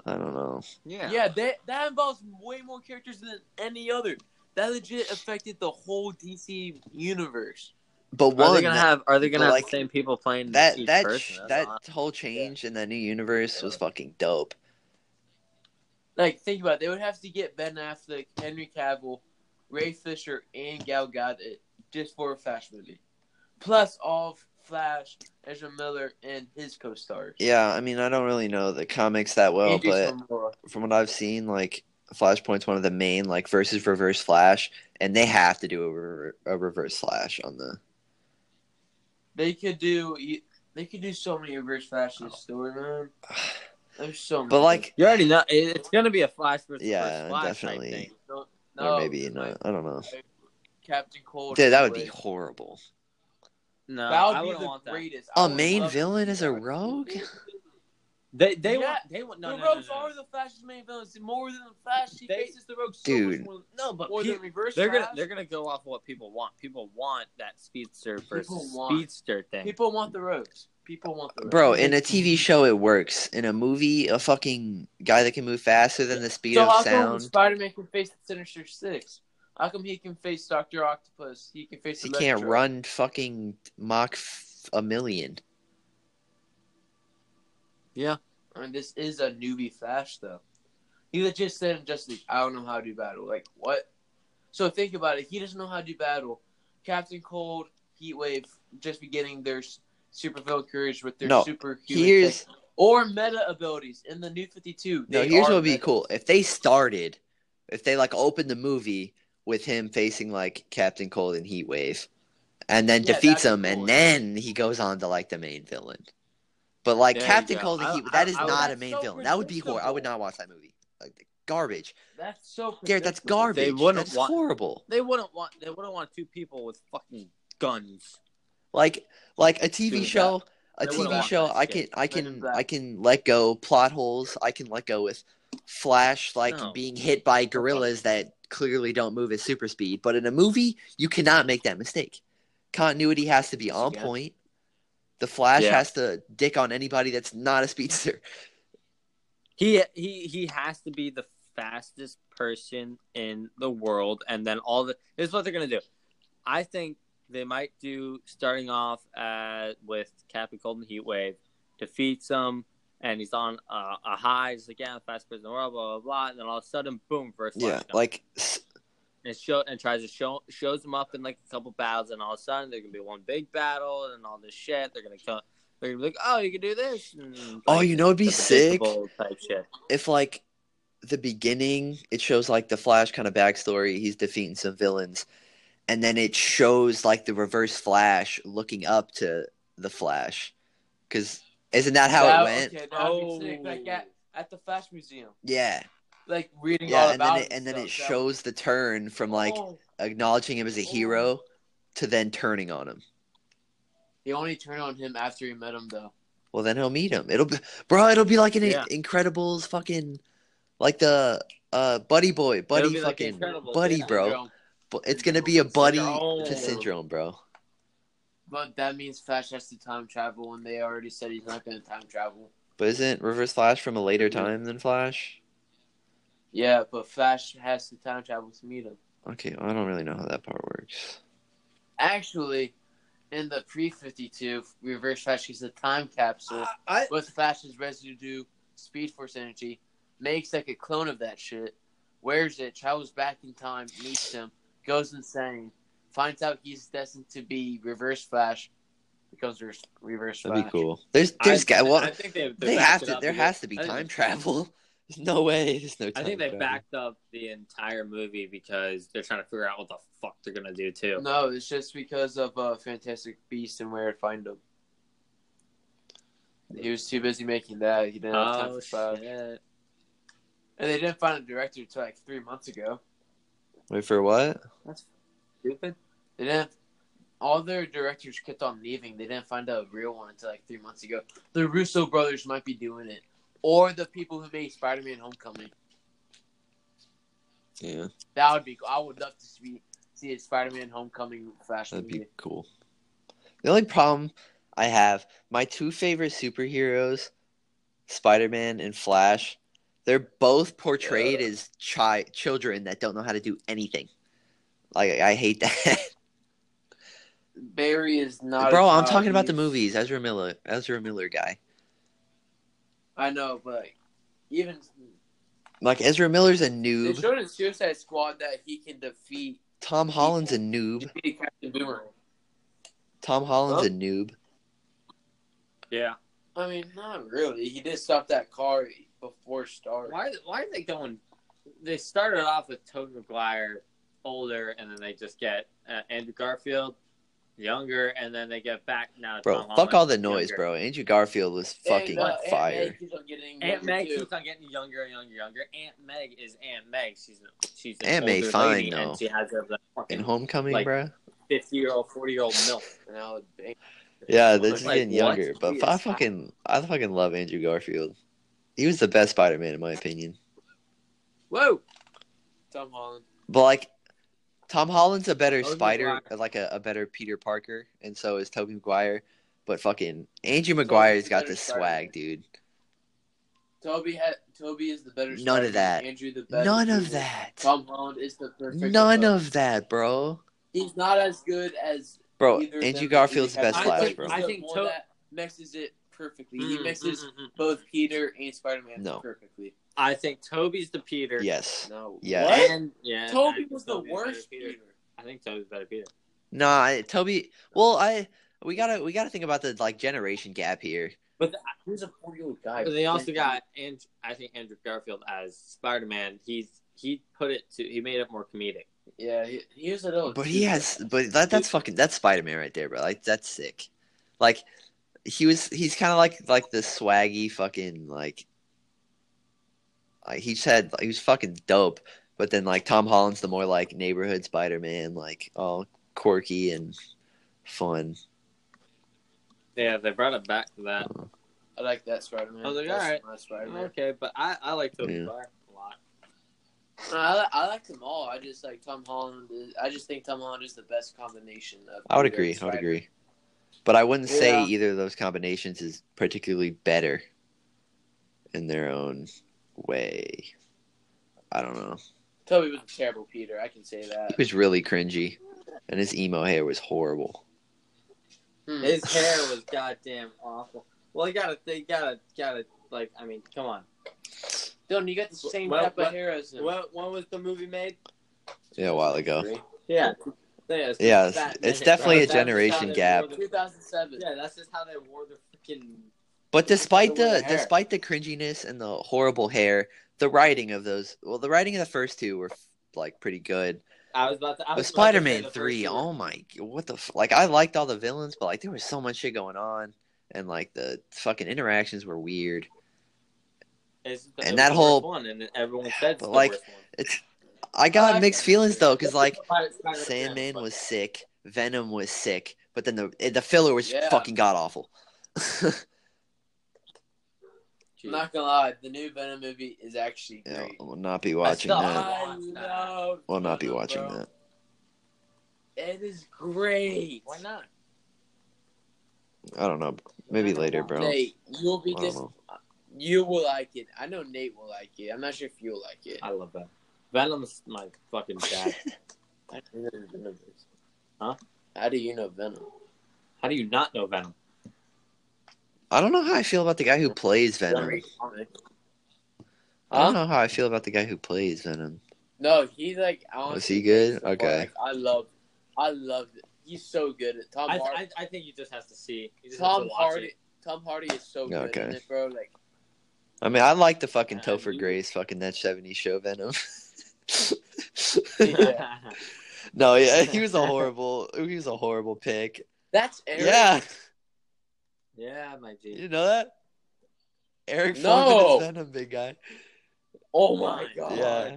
I don't know. Yeah. Yeah, that that involves way more characters than any other. That legit affected the whole DC universe. But Are they gonna have? Are they gonna have like, the same people playing that each that person? that awesome. whole change in the new universe was fucking dope. Like, think about it. They would have to get Ben Affleck, Henry Cavill, Ray Fisher, and Gal Gadot just for a Flash movie. Plus all of Flash, Ezra Miller, and his co-stars. Yeah, I mean, I don't really know the comics that well, And but Jason Momoa. from what I've seen, like Flashpoint's one of the main like versus reverse Flash, and they have to do a, re- a reverse Flash on the. They could do. They could do so many reverse Flash in this story, man. There's so many. But like, You already know it's gonna be a Flash versus Yeah, Flash definitely. type thing. no, or maybe no, not. I don't know. Captain Cold. Dude, that would be horrible. No, That would I be wouldn't the want that. greatest. I A would main villain see as a rogue? They they Yeah, want they want no the no, no, Rogues no, no. are the Flash's main villains. More than the Flash, he They- faces the Rogues so Dude. much more, No, but more pe- than reverse they're Flash. gonna they're gonna go off what people want. People want that speedster versus People want- speedster thing. People want the Rogues. People want the Rogues. Bro, in a TV show, it works. In a movie, a fucking guy that can move faster than the speed so of how come sound. Spider-Man can face the Sinister Six? How come he can face Doctor Octopus? He can face. He Electro? can't run fucking Mach f- a million. Yeah, I mean, this is a newbie Flash, though. He legit said in Justice League, "I don't know how to do battle." Like what? So think about it. He doesn't know how to do battle. Captain Cold, Heat Wave, just beginning their s- super villain careers with their No, superhuman Here's tech- or meta abilities in the New Fifty Two. no. Here's what would be cool if they started, if they like opened the movie with him facing like Captain Cold and Heat Wave, and then Yeah, defeats that'd him, cool. and then he goes on to like the main villain. But like There Captain. Cold and Heat, I- that is I would- not a main so villain. That would be horrible. I would not watch that movie. Like garbage. That's so. Garrett, that's garbage. They wouldn't that's want- horrible. they wouldn't want they wouldn't want two people with fucking guns. Like like a TV Dude, show, a TV show. I can I can I can let go plot holes. I can let go with Flash like No. being hit by gorillas that clearly don't move at super speed. But in a movie, you cannot make that mistake. Continuity has to be on Yeah. point. The Flash Yeah. has to dick on anybody that's not a speedster. He he he has to be the fastest person in the world, and then all the. This is what they're gonna do. I think they might do starting off uh, with Captain Cold and Heatwave, defeats him, and he's on uh, a high. He's like, yeah, the fastest person in the world, blah blah blah. And then all of a sudden, boom, first Yeah, like and show and tries to show shows them up in like a couple battles, and all of a sudden they're gonna be one big battle and all this shit. They're gonna come. They're gonna be like, oh, you can do this. And, Oh, you know it'd be sick? Type shit. if like the beginning it shows like the flash kind of backstory he's defeating some villains and then it shows like the reverse flash looking up to the flash because isn't that how That- it went Okay, that'd Oh. sick. Like at, oh. at the Flash Museum, yeah like reading yeah all and about then it, and then it shows the turn from like Oh. acknowledging him as a hero to then turning on him He only turned on him after he met him, though. well then he'll meet him it'll be bro it'll be like an Yeah. incredibles fucking like the uh buddy boy buddy be like fucking buddy yeah. bro But it's gonna be a buddy Syndrome. to syndrome, bro. But that means Flash has to time travel, and they already said he's not to time travel. But isn't Reverse Flash from a later time than Flash? Yeah, but Flash has to time travel to meet him. Okay, I don't really know how that part works. Actually, in the pre 52, Reverse Flash is a time capsule I, with Flash's residue Speed Force energy, makes like a clone of that shit, wears it, travels back in time, meets him, goes insane, finds out he's destined to be Reverse Flash, becomes Re- Reverse Flash. That'd be cool. There's, there's, I, got well, I think they, they have to. There has to be time travel. There's no way. There's no. Time I think they travel. backed up the entire movie because they're trying to figure out what the fuck they're gonna do too. No, it's just because of uh, Fantastic Beast and where to find him. He was too busy making that. He didn't have time Oh for Flash. shit! And they didn't find a director until like three months ago. Wait for what? That's stupid. They didn't. All their directors kept on leaving. They didn't find a real one until like three months ago. The Russo brothers might be doing it, or the people who made Spider-Man: Homecoming. Yeah, That would be. cool. I would love to see see a Spider-Man: Homecoming Flash that'd movie. be cool. The only problem I have, my two favorite superheroes, Spider-Man and Flash, they're both portrayed as chi- children that don't know how to do anything. Like I hate that. Barry is not. Bro, I'm talking about the movies. Ezra Miller, Ezra Miller guy. I know, but even Like Ezra Miller's a noob. They noob. showed in Suicide Squad that he can defeat Tom Holland's a noob. defeat Captain Boomerang. Tom Holland's Huh? a noob. Yeah. I mean, not really. He did stop that car before start. Why? Why are they going? They started off with Tobey Maguire, older, and then they just get uh, Andrew Garfield, younger, and then they get back now. Bro, Tom fuck Holland, all the noise, younger. bro. Andrew Garfield was fucking and, uh, Aunt fire. Keeps on getting Aunt Meg too. keeps on getting younger and younger, younger. Aunt Meg is Aunt Meg. She's a, she's an Aunt May older fine, lady, though. and she has a In fucking Homecoming, like- bro. fifty year old, forty year old milf. And I would bang. Yeah, they're just Like, getting what? younger. But He I fucking, I fucking love Andrew Garfield. He was the best Spider-Man in my opinion. Whoa! Tom Holland. But like, Tom Holland's a better Tobey Spider, Maguire. like a, a better Peter Parker, and so is Tobey Maguire. But fucking Andrew Maguire's got better the Spider-Man. swag, dude. Toby had Toby is the better. None of Spider-Man. that. Andrew the better. None of Peter. that. Tom Holland is the perfect. None approach. of that, bro. He's not as good as Bro, either of Andrew them, Garfield's the best has- I Flash, think- bro. I the think one To- that mixes it perfectly. He Mm, mixes mm, mm, mm. both Peter and Spider Man No. perfectly. I think Toby's the Peter. Yes. No. Yeah. What? And yeah, Toby was the Toby's worst Peter. Peter. I think Toby's better Peter. No, I- Toby. Well, I we gotta we gotta think about the like generation gap here. But the, He's a four year old guy. But they also got and I think Andrew Garfield as Spider Man. He's he put it to he made it more comedic. Yeah, he, he was a little. But he has, but that that's fucking that's Spider Man right there, bro. Like that's sick. Like he was, he's kind of like like the swaggy fucking like. Like he said, he was fucking dope. But then like Tom Holland's the more like neighborhood Spider Man, like all quirky and fun. Yeah, they brought it back to that. Uh-huh. I like that Spider Man. I was like, alright. Spider Man. Okay, but I I like Toby Yeah. Maguire a lot. I, I like them all. I just like Tom Holland. Is, I just think Tom Holland is the best combination of. I would Peter agree. I would agree. But I wouldn't say either of those combinations is particularly better in their own way. I don't know. Toby was a terrible Peter. I can say that. He was really cringy, and his emo hair was horrible. Hmm. His hair was goddamn awful. Well, you gotta they gotta gotta like I mean, come on. Dylan, you got the same Well, type well, of hair as him. When, when was the movie made? Yeah, a while ago. Yeah. Yeah, it's, Yeah, that- it's that- definitely a that's just how generation gap. 2007. yeah, that's just how they wore their freaking. But despite the the despite the cringiness and the horrible hair, the writing of those well, the writing of the first two were like pretty good. I was about to. I But was about Spider-Man the first three, oh my, what the f- like? I liked all the villains, but like there was so much shit going on, and like the fucking interactions were weird. It's the, and that whole- one, and everyone said it's like. It's I got mixed feelings though, because like Spider- Sandman was sick, Venom was sick, but then the the filler was Yeah. fucking god awful. I'm not gonna lie, the new Venom movie is actually yeah, great. we'll not be watching still- that. I that. love. We'll not be Venom, watching bro. that. It is great. Why not? I don't know. Maybe later, bro. Nate, you'll be I don't dis- You will like it. I know Nate will like it. I'm not sure if you'll like it. I love that. Venom's my fucking dad. How do you know Venom is? Huh? How do you know Venom? How do you not know Venom? I don't know how I feel about the guy who plays Venom. Venom. I don't know how I feel about the guy who plays Venom. No, he's like. Was honestly he good? takes the part. Okay. Like, I love. I love it. He's so good at Tom I, Hardy. I, I think you just have to see. You just have Tom to Hardy. it. Tom Hardy is so good Okay. in it, bro. Like I mean, I like the fucking Yeah, Topher you- Grace fucking that 70s show Venom. Yeah. no, yeah, he was a horrible he was a horrible pick. that's Eric. Yeah. Yeah, my G. You know that? Eric No. Foreman is Venom, big guy. Oh my My god. Yeah.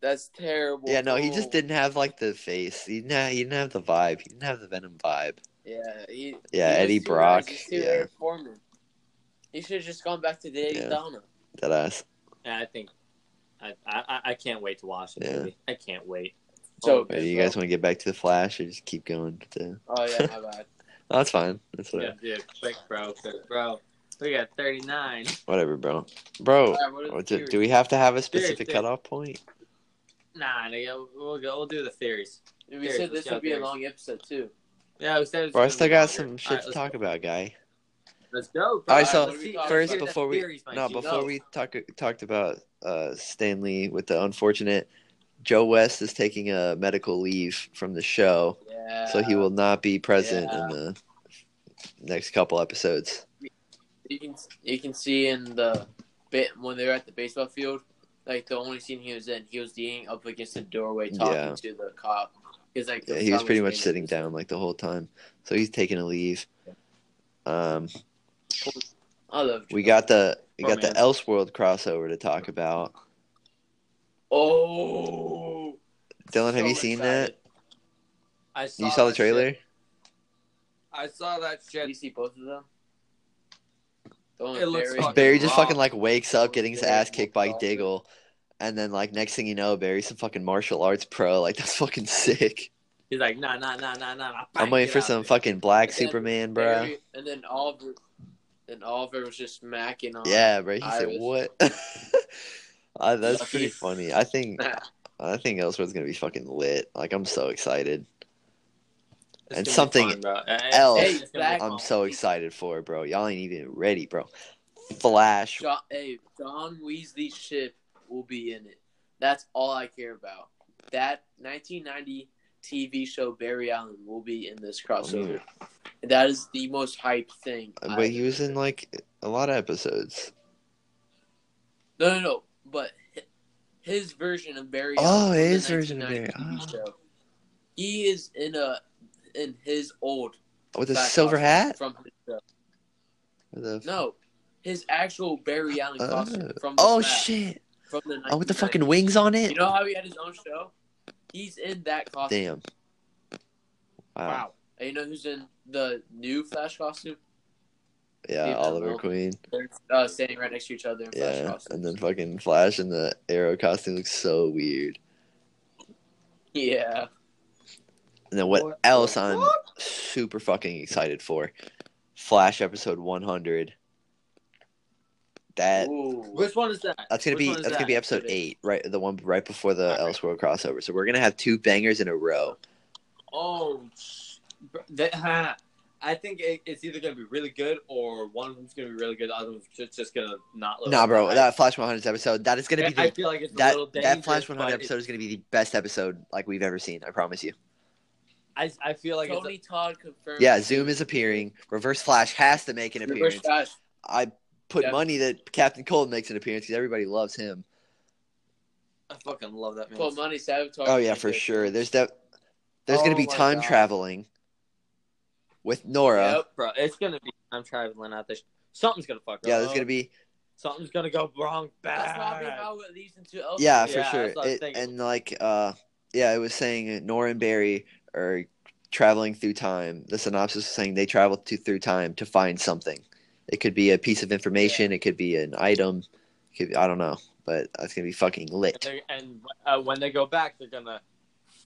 That's terrible. Yeah, no, he just didn't have like the face. He didn't have, he didn't have the vibe. He didn't have the Venom vibe. Yeah, he, Yeah, he Eddie too Brock, nice. Yeah. Eric Foreman. He should have just gone back to Daddy Yeah. Donna. That ass. Yeah, I think. I, I I can't wait to watch it. Yeah. movie. I can't wait. So Wait, you guys want to get back to the Flash or just keep going to Oh yeah, my bad. No, that's fine. That's Yeah, whatever. dude, quick, bro, 'cause, bro. We got thirty nine. Whatever, bro. Bro, Alright, what are the what's it- theories? do we have to have a specific theory. cutoff point? Nah, nigga, we'll go. We'll do the theories. We Theories, said this would be a long episode too. Yeah, we said. it's Bro, I still got longer. some shit Alright, to talk go. about, guy. Let's go. Bro. All right, so Let's see- first, let's the before we- theories, No, before know. we talk talked about uh, Stan Lee with the unfortunate, Joe West is taking a medical leave from the show, Yeah. so he will not be present Yeah. in the next couple episodes. You can you can see in the bit when they're at the baseball field, like the only scene he was in, he was leaning up against the doorway talking Yeah. to the cop. He's like Yeah, he was pretty much sitting down like the whole time, so he's taking a leave. Um, I love. we got the we got the man. Elseworld crossover to talk about. Oh. Dylan, have So you seen excited. I that? You saw the trailer? shit. I saw that Did you see both of them? It looks Barry? Barry just raw. fucking like wakes up getting his ass kicked by. Diggle, and then like next thing you know, Barry's some fucking martial arts pro. Like that's fucking sick. He's like, nah, nah, nah, nah, nah. nah. I'm waiting for out some of fucking black And Superman, bro. Barry- and then Oliver, and Oliver was just smacking on. Yeah, bro. He said Iris. what? uh, that's Lucky. pretty funny. I think I think Elseworld's gonna be fucking lit. Like I'm so excited. It's and something fun, bro. else Hey, It's gonna be Zach- fun. I'm so excited for it, bro. Y'all ain't even ready, bro. Flash. John, hey, John Wesley Shipp will be in it. That's all I care about. That 1990 TV show Barry Allen will be in this crossover. That is the most hyped thing. But I've he was ever in like a lot of episodes. No, no, no. But his version of Barry. Oh, the his version of 1990 Barry. TV oh. show. He is in a in his old With a silver hat? from his show. A- No, his actual Barry Allen oh. costume Oh. from the Oh shit! from the Oh, with the fucking wings on it. You know how he had his own show? He's in that costume. Damn. Wow. Wow. And you know who's in the new Flash costume? Yeah, Steve Oliver Amell. Queen. They're uh, standing right next to each other in Yeah, costumes. and then fucking Flash in the Arrow costume looks so weird. yeah. And then what, What the else I'm fuck? super fucking excited for? Flash episode 100. That Ooh. Which one is that? that's gonna Which be one is that's gonna be episode eight, right? The one right before the Alright. Elseworld crossover. So we're gonna have two bangers in a row. Oh, that, ha. I think it, it's either gonna be really good or one of them's gonna be really good. The other one's just, just gonna not. live Nah, bro, to that Flash 100 episode that is gonna be I, I feel like it's a that little that Flash 100 episode is gonna be the best episode like we've ever seen. I promise you. I, I feel like Tony Todd confirmed. Yeah, Zoom is appearing. Reverse Flash has to make an Reverse appearance. Flash. I put Yeah. money that Captain Cold makes an appearance because everybody loves him. I fucking love that man. Put money Savitar. Oh yeah, for sure. There's that. There's gonna Oh be time God. traveling with Nora. Yep. bro. It's gonna be. I'm traveling out this. Something's gonna fuck. Up. Yeah, her there's gonna be. Something's gonna go wrong bad. That's probably how it leads into Elseworld. Yeah, for Yeah, sure. that's what I was It, and like, uh, yeah, it was saying Nora and Barry are traveling through time. The synopsis was saying they travel to through time to find something. It could be a piece of information. It could be an item. It could be, I don't know, but it's gonna be fucking lit. they- and uh, when they go back, they're gonna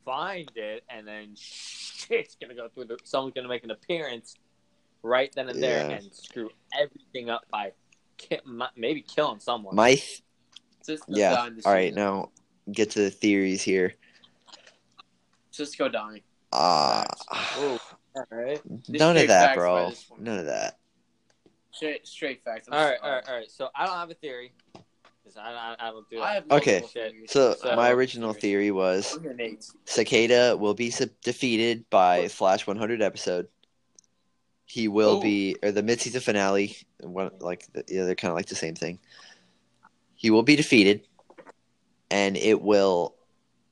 find it, and then shit's gonna go through. The, someone's gonna make an appearance right then and there Yeah. and screw everything up by ki- maybe killing someone. My th- yeah. All right, now get to the theories here. Cisco dying. Uh, Ooh, all right, none of that, bro. None of that. Straight, straight facts. I'm all right, sorry. all right, all right. So I don't have a theory. 'Cause I, I, I don't do that. I Okay. So, So- my original theory was I'm your Nate. Cicada will be sub- defeated by Flash 100 episode. He will Oh. be, or the mid-season finale. One, like, the, yeah, they're kind of like the same thing. He will be defeated, and it will,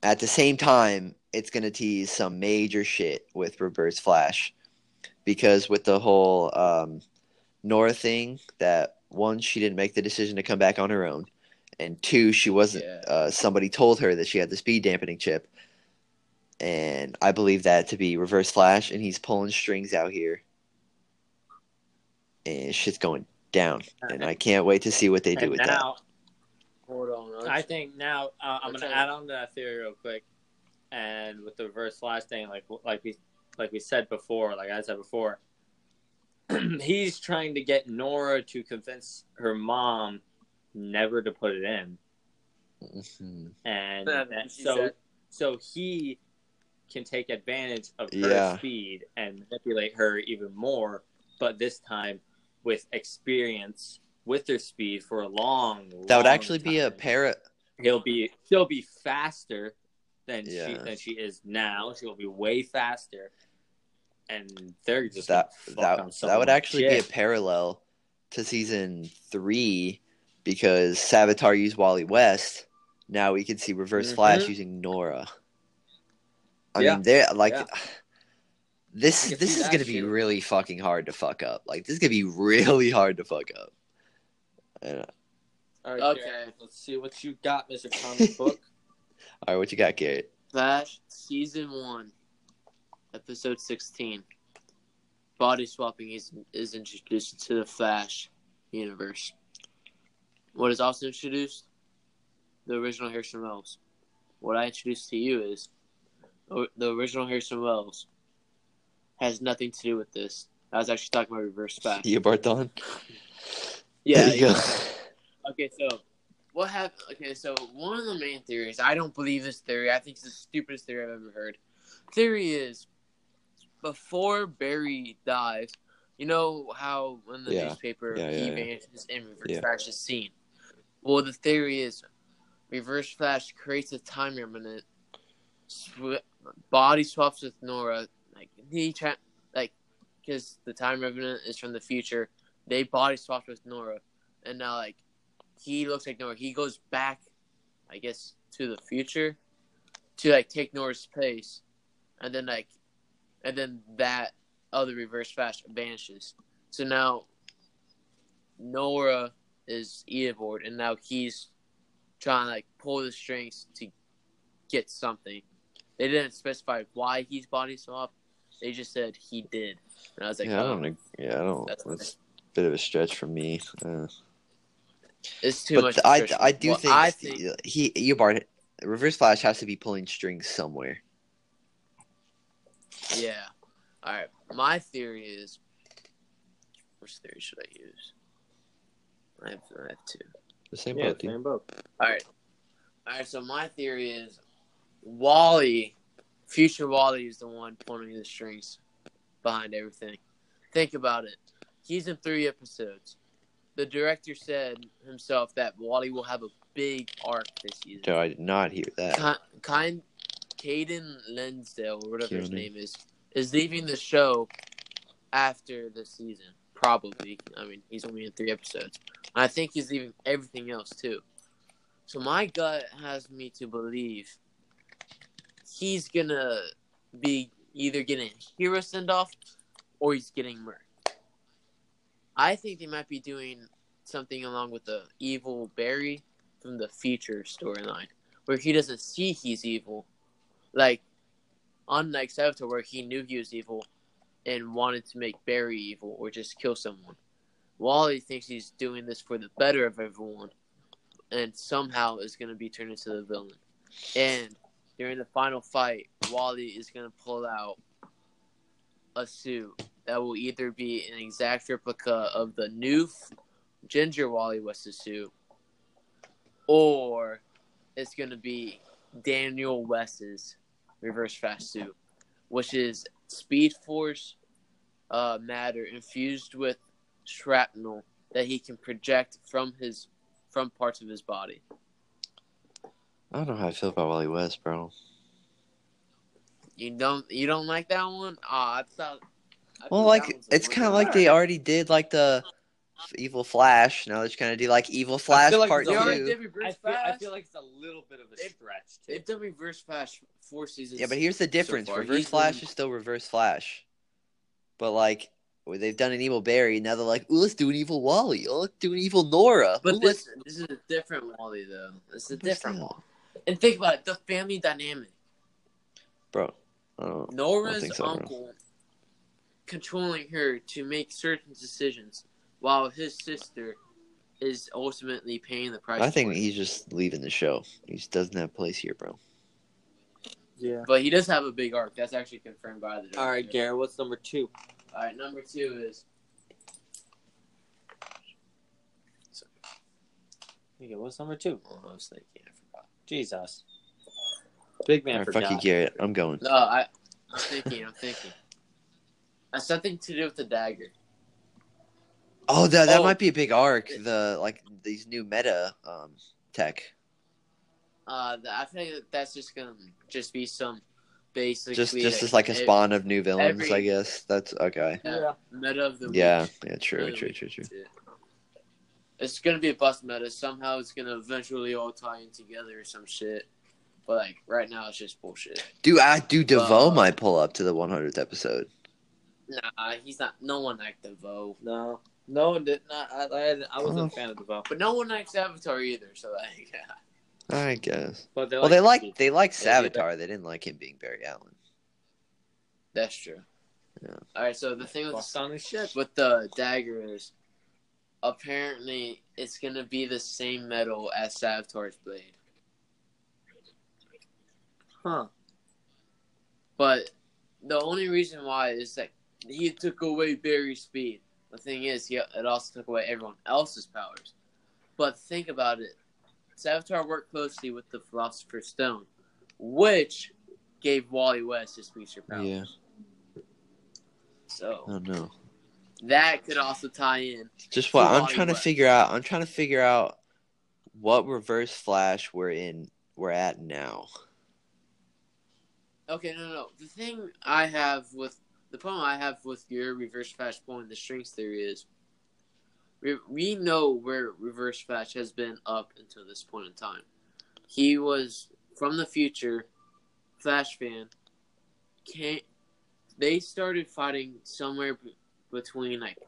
at the same time, it's gonna tease some major shit with Reverse Flash, because with the whole um, Nora thing, that one, she didn't make the decision to come back on her own, and two, she wasn't. Yeah. Uh, somebody told her that she had the speed dampening chip, and I believe that to be Reverse Flash, and he's pulling strings out here, and shit's going down, and I can't wait to see what they do and with that. Hold on. I think now uh, I'm gonna add on to that theory real quick, and with the reverse flash thing, like like we like we said before, like I said before, he's trying to get Nora to convince her mom never to put it in, Mhm. and that- so said- so he can take advantage of her Yeah. speed and manipulate her even more, but this time with experience with her speed for a long. That would long actually be a time. para. He'll be she'll be faster than she than she is now. She'll be way faster, and they're just That that that would like actually be a parallel to season three because Savitar used Wally West. Now we can see Reverse Mhm. Flash using Nora. I Yeah. mean, they're like Yeah. this. This is gonna be shit. really fucking hard to fuck up. Like this is gonna be really hard to fuck up. Yeah. All right, Okay. Garrett, let's see what you got, Mister Comic Book. All right, what you got, Garrett? Flash season one, episode sixteen. Body swapping is is introduced to the Flash universe. What is also introduced? The original Harrison Wells. What I introduced to you is the original Harrison Wells has nothing to do with this. I was actually talking about Reverse Flash. Eobard Thawne? Yeah, There you go. Okay, so what happened? Okay, so one of the main theories, I don't believe this theory. I think it's the stupidest theory I've ever heard. Theory is before Barry dies, you know how in the Yeah. newspaper Yeah, yeah, he yeah. vanishes and Reverse Yeah. Flash is seen. Well, the theory is Reverse Flash creates a time remnant, sw- body swaps with Nora, like he tra- like because the time revenant is from the future. They body swapped with Nora, and now like he looks like Nora. He goes back, I guess, to the future to like take Nora's place, and then like, and then that other Reverse Flash vanishes. So now Nora is evil, and now he's trying to like pull the strings to get something. They didn't specify why he's body swapped. They just said he did, and I was like, yeah, I oh, don't. Yeah, I don't. That's That's, a bit of a stretch for me. Uh, it's too but much. I. I do Well, think, I think he Eobard Reverse Flash has to be pulling strings somewhere. Yeah. All right. My theory is, which theory should I use? I have, I have two. The same yeah, boat, dude. same boat. All right. All right. So my theory is, Wally, future Wally is the one pulling the strings behind everything. Think about it. He's in three episodes. The director said himself that Wally will have a big arc this season. No, I did not hear that. Ki- kind Caden Lensdale or whatever his Keanu. name is is leaving the show after the season. Probably. I mean, he's only in three episodes. I think he's leaving everything else too. So my gut has me to believe he's gonna be either getting a hero send off or he's getting murked. I think they might be doing something along with the evil Barry from the future storyline where he doesn't see he's evil. Like, unlike Savitar, where he knew he was evil and wanted to make Barry evil or just kill someone. Wally thinks he's doing this for the better of everyone and somehow is going to be turned into the villain. And during the final fight, Wally is going to pull out a suit that will either be an exact replica of the new Ginger Wally West's suit or it's going to be Daniel West's reverse fast suit, which is Speed Force uh, matter infused with shrapnel that he can project from his from parts of his body. I don't know how I feel about Wally West, bro. You don't you don't like that one? Ah, I thought. I Well, like it's kind of like they already did like the Evil Flash. Now they're just gonna do like Evil Flash like Part They it's already Two. I feel, I feel like it's a little bit of a stretch. Too. They've done reverse flash four seasons. Yeah, but here's the difference: far. Reverse Flash been- is still Reverse Flash, but like they've done an Evil Barry. Now they're like, "Ooh, let's do an Evil Wally. Oh, let's do an Evil Nora." But Ooh, this let's- this is a different Wally though. This is a different one. And think about it, the family dynamic. bro. Nora's so, bro. uncle controlling her to make certain decisions, while his sister is ultimately paying the price. I think he's just leaving the show. He just doesn't have a place here, bro. Yeah. But he does have a big arc. That's actually confirmed by the. Director. All right, Garrett. What's number two? All right, number two is Okay, what's number two? oh, I was thinking. I forgot. Jesus. Big man All right, forgot. fuck you, Garrett. I'm going. No, I. I'm thinking. I'm thinking. Has something to do with the dagger. Oh, that that Oh. might be a big arc. The like these new meta um tech. Uh, I think that that's just gonna just be some basically Just just as like a ev- spawn of new villains, every- I guess. That's okay. yeah, meta of the Yeah, week. yeah, true, Meta true, true, true. that's. It's gonna be a bust meta. Somehow it's gonna eventually all tie in together or some shit. But like right now, it's just bullshit. Do I do DeVoe Uh, might pull up to the 100th episode? Nah, he's not. No one liked DeVoe, No, no one did not. I, I, I wasn't Oh. a fan of the but no one likes Savitar either. So like, yeah. I guess. But they Well, they like like they like Yeah, they- Savitar. They didn't like him being Barry Allen. That's true. Yeah. All right. So the thing with bust on his shit. with the dagger is apparently it's gonna be the same metal as Savitar's blade, Huh? but the only reason why is that he took away Barry's speed. The thing is, he it also took away everyone else's powers. But think about it. Savitar worked closely with the Philosopher's Stone, which gave Wally West his future powers. Yeah. So oh, don't know. that could also tie in. Just what I'm Wally trying to figure out. I'm trying to figure out what Reverse Flash we're in. We're at now. Okay, no, no, no. The thing I have with the problem I have with your reverse flash point, the strings theory is we, we know where reverse flash has been up until this point in time. He was from the future, Flash fan. Can't they started fighting somewhere b- between like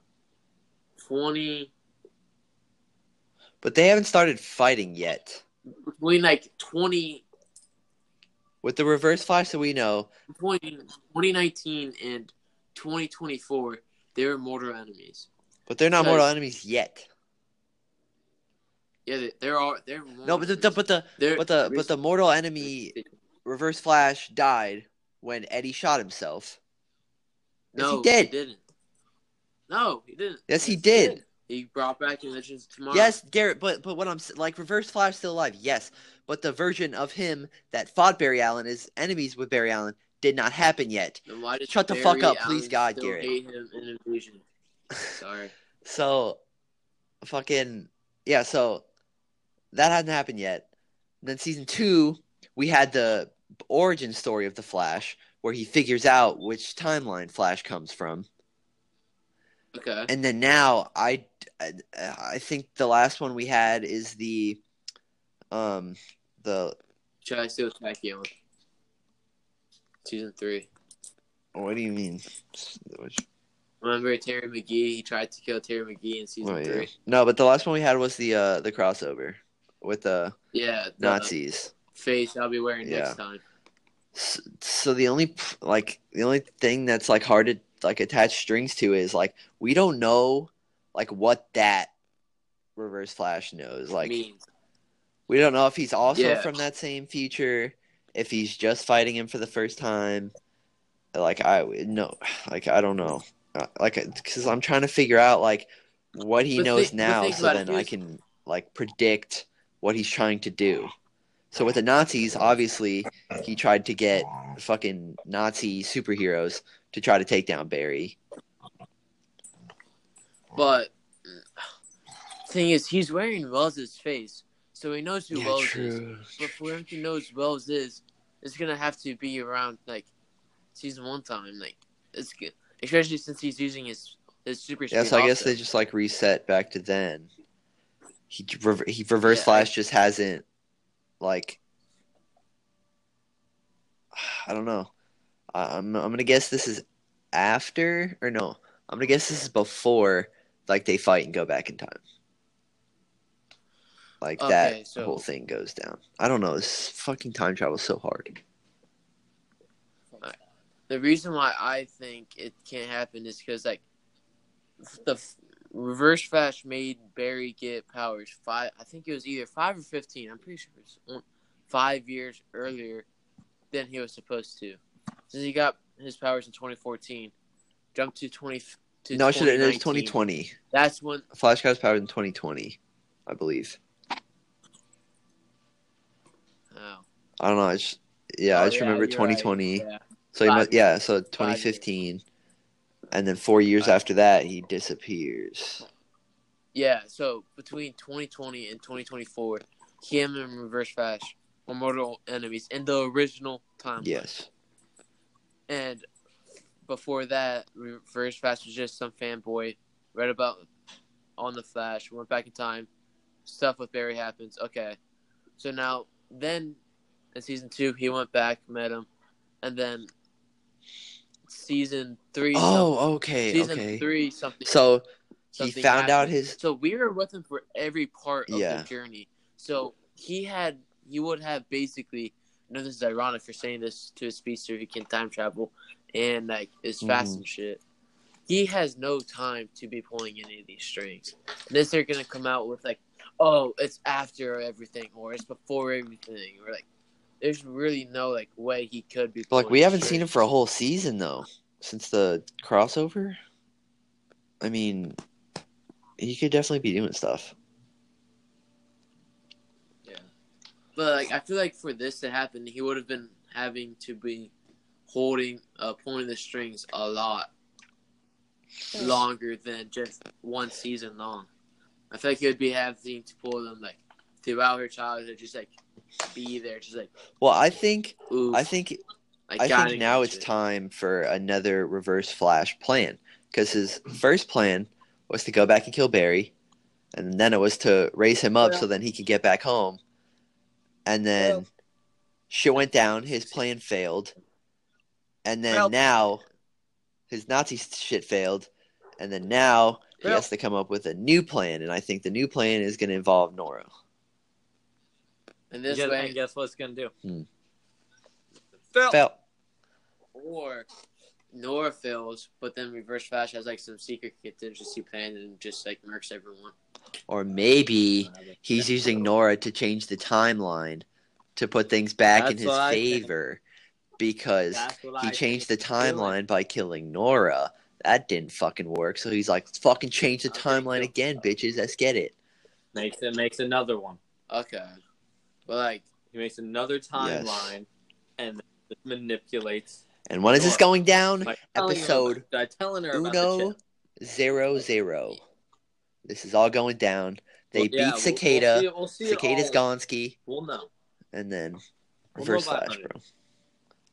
twenty But they haven't started fighting yet. between like 20, With the Reverse Flash that we know, between 2019 and 2024, they were mortal enemies. But they're not mortal enemies yet. Yeah, they're all they're No, but the, the but the They're- but the but the mortal enemy Reverse Flash died when Eddie shot himself. Yes, no, he did. He didn't. No, he didn't. Yes, he did. He brought back Legends tomorrow. Yes, Garrett, but but what I'm like Reverse Flash still alive. Yes, but the version of him that fought Barry Allen is enemies with Barry Allen did not happen yet. Why does Shut the Barry fuck up, please, God, Garrett. Hate him in Illusion. Sorry. So, fucking yeah. So that hadn't happened yet. Then season two, we had the origin story of the Flash, where he figures out which timeline Flash comes from. Okay. And then now, I I think the last one we had is the um the Should I still attack you? Season three. what do you mean? Which, Remember Terry McGee? He tried to kill Terry McGee in season oh, yeah. three. No, but the last one we had was the uh the crossover with the Yeah. The Nazis. face I'll be wearing Yeah. next time. S- so the only like the only thing that's like hard to like attach strings to is like we don't know like what that reverse flash knows like means. we don't know if he's also Yeah. from that same future if he's just fighting him for the first time like i no like i don't know Uh, like because i'm trying to figure out like what he But knows thi- now so then i can like predict what he's trying to do so with the nazis obviously he tried to get fucking nazi superheroes to try to take down barry But thing is, he's wearing Wells's face, so he knows who Wells is. But for him to know who Wells is, it's gonna have to be around like season one time. Like it's good, especially since he's using his his super. Yeah, speed so I guess they just like reset back to then. He he reverse Yeah, flash just hasn't like I don't know. I'm I'm gonna guess this is after or no. I'm gonna guess this is before like they fight and go back in time. Like Okay, that so- whole thing goes down. I don't know. This fucking time travel is so hard. The reason why I think it can't happen is because like the f- reverse flash made Barry get powers five. I think it was either five or fifteen. I'm pretty sure it was five years earlier than he was supposed to. Since he got his powers in 2014, jumped to 20 to no, I should it was 2020. That's when Flash got his powers in 2020, I believe. oh, I don't know. I just yeah, I Oh, just remember you're right. 2020. Yeah. So he must, yeah, so 2015, and then four years after that, he disappears. Yeah, so between 2020 and 2024, him and Reverse Flash were mortal enemies in the original time. Yes. And before that, Reverse Flash was just some fanboy. Read about on the Flash, went back in time. Stuff with Barry happens. Okay, so now then in season two, he went back, met him, and then season three. Oh, okay, season okay. three something. So he something found out his So we were with him for every part of Yeah. the journey. So he had, he would have basically. I know this is ironic for saying this to a speedster who can time travel and like is fast Mhm. and shit. He has no time to be pulling any of these strings. Unless they're gonna come out with like, oh, it's after everything or it's before everything or like, there's really no like way he could be. But, like we haven't seen him for a whole season though, since the crossover. I mean, he could definitely be doing stuff. Yeah. But like I feel like for this to happen, he would have been having to be holding uh pulling the strings a lot longer than just one season long. I feel like he would be having to pull them like throughout her childhood, just like be there, just like Well, I think. I think I gotta think now it's it. time for another Reverse Flash plan because his first plan was to go back and kill Barry, and then it was to raise him up Yeah. so then he could get back home. And then Well- shit went down. His plan failed, and then Well- now his Nazi shit failed, and then now he Well- has to come up with a new plan. And I think the new plan is going to involve Nora. And this Yeah, way, and guess what it's gonna do? Hmm. Fail. Felt or Nora fails, but then Reverse Flash has like some secret contingency plan and just like murks everyone. or maybe he's using Nora to change the timeline to put things back in his what I think. favor because he I changed the think doing. timeline by killing Nora. That didn't fucking work. So he's like, "Let's fucking change the timeline again, bitches. Let's get it." Makes it makes another one. Okay, but like He makes another timeline and manipulates. And when is this going down? By telling her Episode about- by telling her Uno chip. zero zero. This is all going down. They Well, yeah, beat we'll- we'll Cicada. see it- we'll see Cicada's. Gonski, We'll know. and then We'll Reverse know Flash, bro.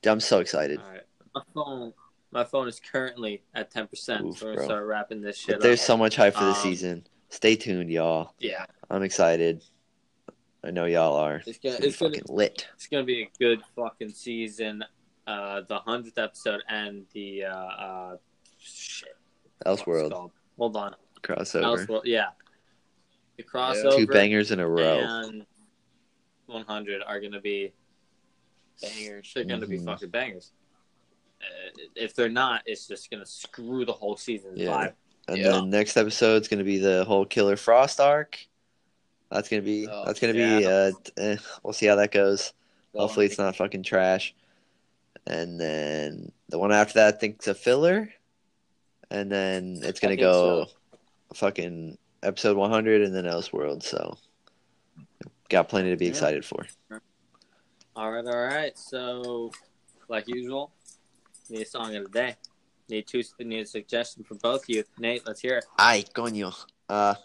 Dude, I'm so excited. All right. My phone, my phone is currently at ten percent. So we're gonna start wrapping this shit But there's so much hype for the Um, season. Stay tuned, y'all. Yeah, I'm excited. I know y'all are. it's It's gonna gonna be it's gonna fucking lit. it's gonna be a good fucking season. Uh, the hundredth episode and the uh, uh shit. Elseworld? Hold on. crossover. Elseworld. Yeah. The crossover. Two bangers in a row. and 100 are to be bangers. They're going to be fucking bangers. Uh, if they're not, it's just to screw the whole season's Yeah. vibe. And Yeah. then next episode is gonna be the whole Killer Frost arc. That's gonna be. Oh, that's gonna be. Uh, eh, we'll see how that goes. Hopefully, it's not fucking trash. And then the one after that, I think, is a filler. And then it's gonna go fucking episode 100 and then Elseworld. So, got plenty to be Yeah. excited for. All right, all right. So, like usual, need a song of the day. Need two. Need a suggestion from both of you. Nate, let's hear it. Ay, coño. Uh,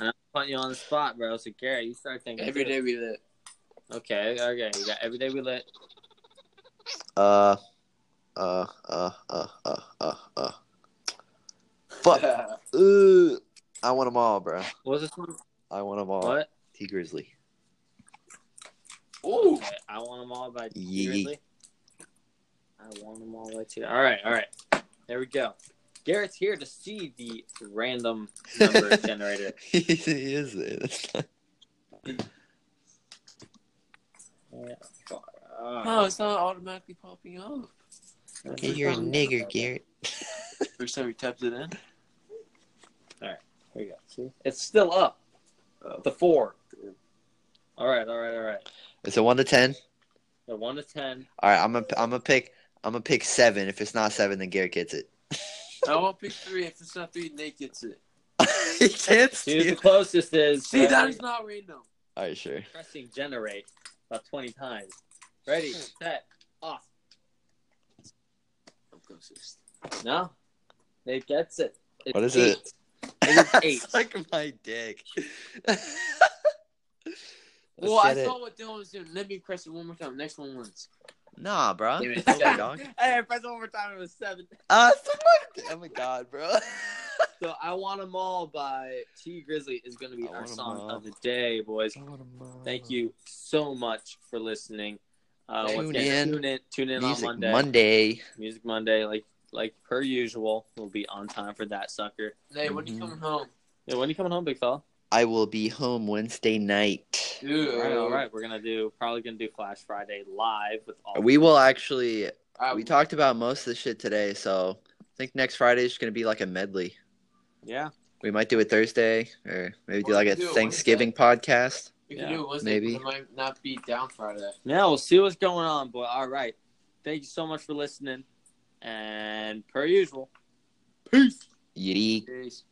I'm putting you on the spot, bro. So, Gary, you start thinking. every too. day we lit. Okay, okay. You got every day we lit. uh, uh, uh, uh, uh, uh, uh. Fuck. Uh, I want them all, bro. What was this one? I want them all. What? Tee Grizzley. Ooh, Okay, I want them all by Tee Grizzley. I want them all by T. All right, all right. There we go. Garrett's here to see the random number generator. he is there. That's not... oh, it's not automatically popping up. Okay, you're a nigger, Garrett. First time we tapped it in. All right, here you go. See, it's still up. Oh. The four. All right, all right, all right. It's a one to ten. The one to ten. All right, I'm gonna I'm gonna pick I'm gonna pick seven. If it's not seven, then Garrett gets it. I won't pick three. If it's not three, Nate gets it. he can't See who the closest is. See, that uh, is not random. All right, sure. pressing generate about twenty times. Ready, hmm. set, off. I'm closest. No, Nate gets it. It's What is eight. it? It is eight. Suck my dick. Well, I Said it. saw what Dylan was doing. Let me press it one more time. Next one wins. Nah, bro. Give it Okay, seven. dog. Hey, I pressed one more time. It was seven. Uh, suck my. Oh my god, bro. So I want them all by Tee Grizzley is going to be I our song of the day, boys. Thank you so much for listening. Uh, once Tune again, in. Tune in. Tune in Music on Monday. Monday. Music Monday, like like per usual. We'll be on time for that sucker. Hey, when you Mhm. coming home? Yeah, when you coming home, big fella? I will be home Wednesday night. Dude. All right, all right. We're gonna do probably gonna do Flash Friday live with all. We will actually. I, We talked about most of the shit today, so I think next Friday is going to be like a medley. Yeah, We might do it Thursday, or maybe do like a do it Thanksgiving podcast. we can yeah, do it Wednesday. maybe. Maybe. I might not be down Friday. yeah. We'll see what's going on, boy. All right. Thank you so much for listening, and per usual, peace. Yiddy. Peace.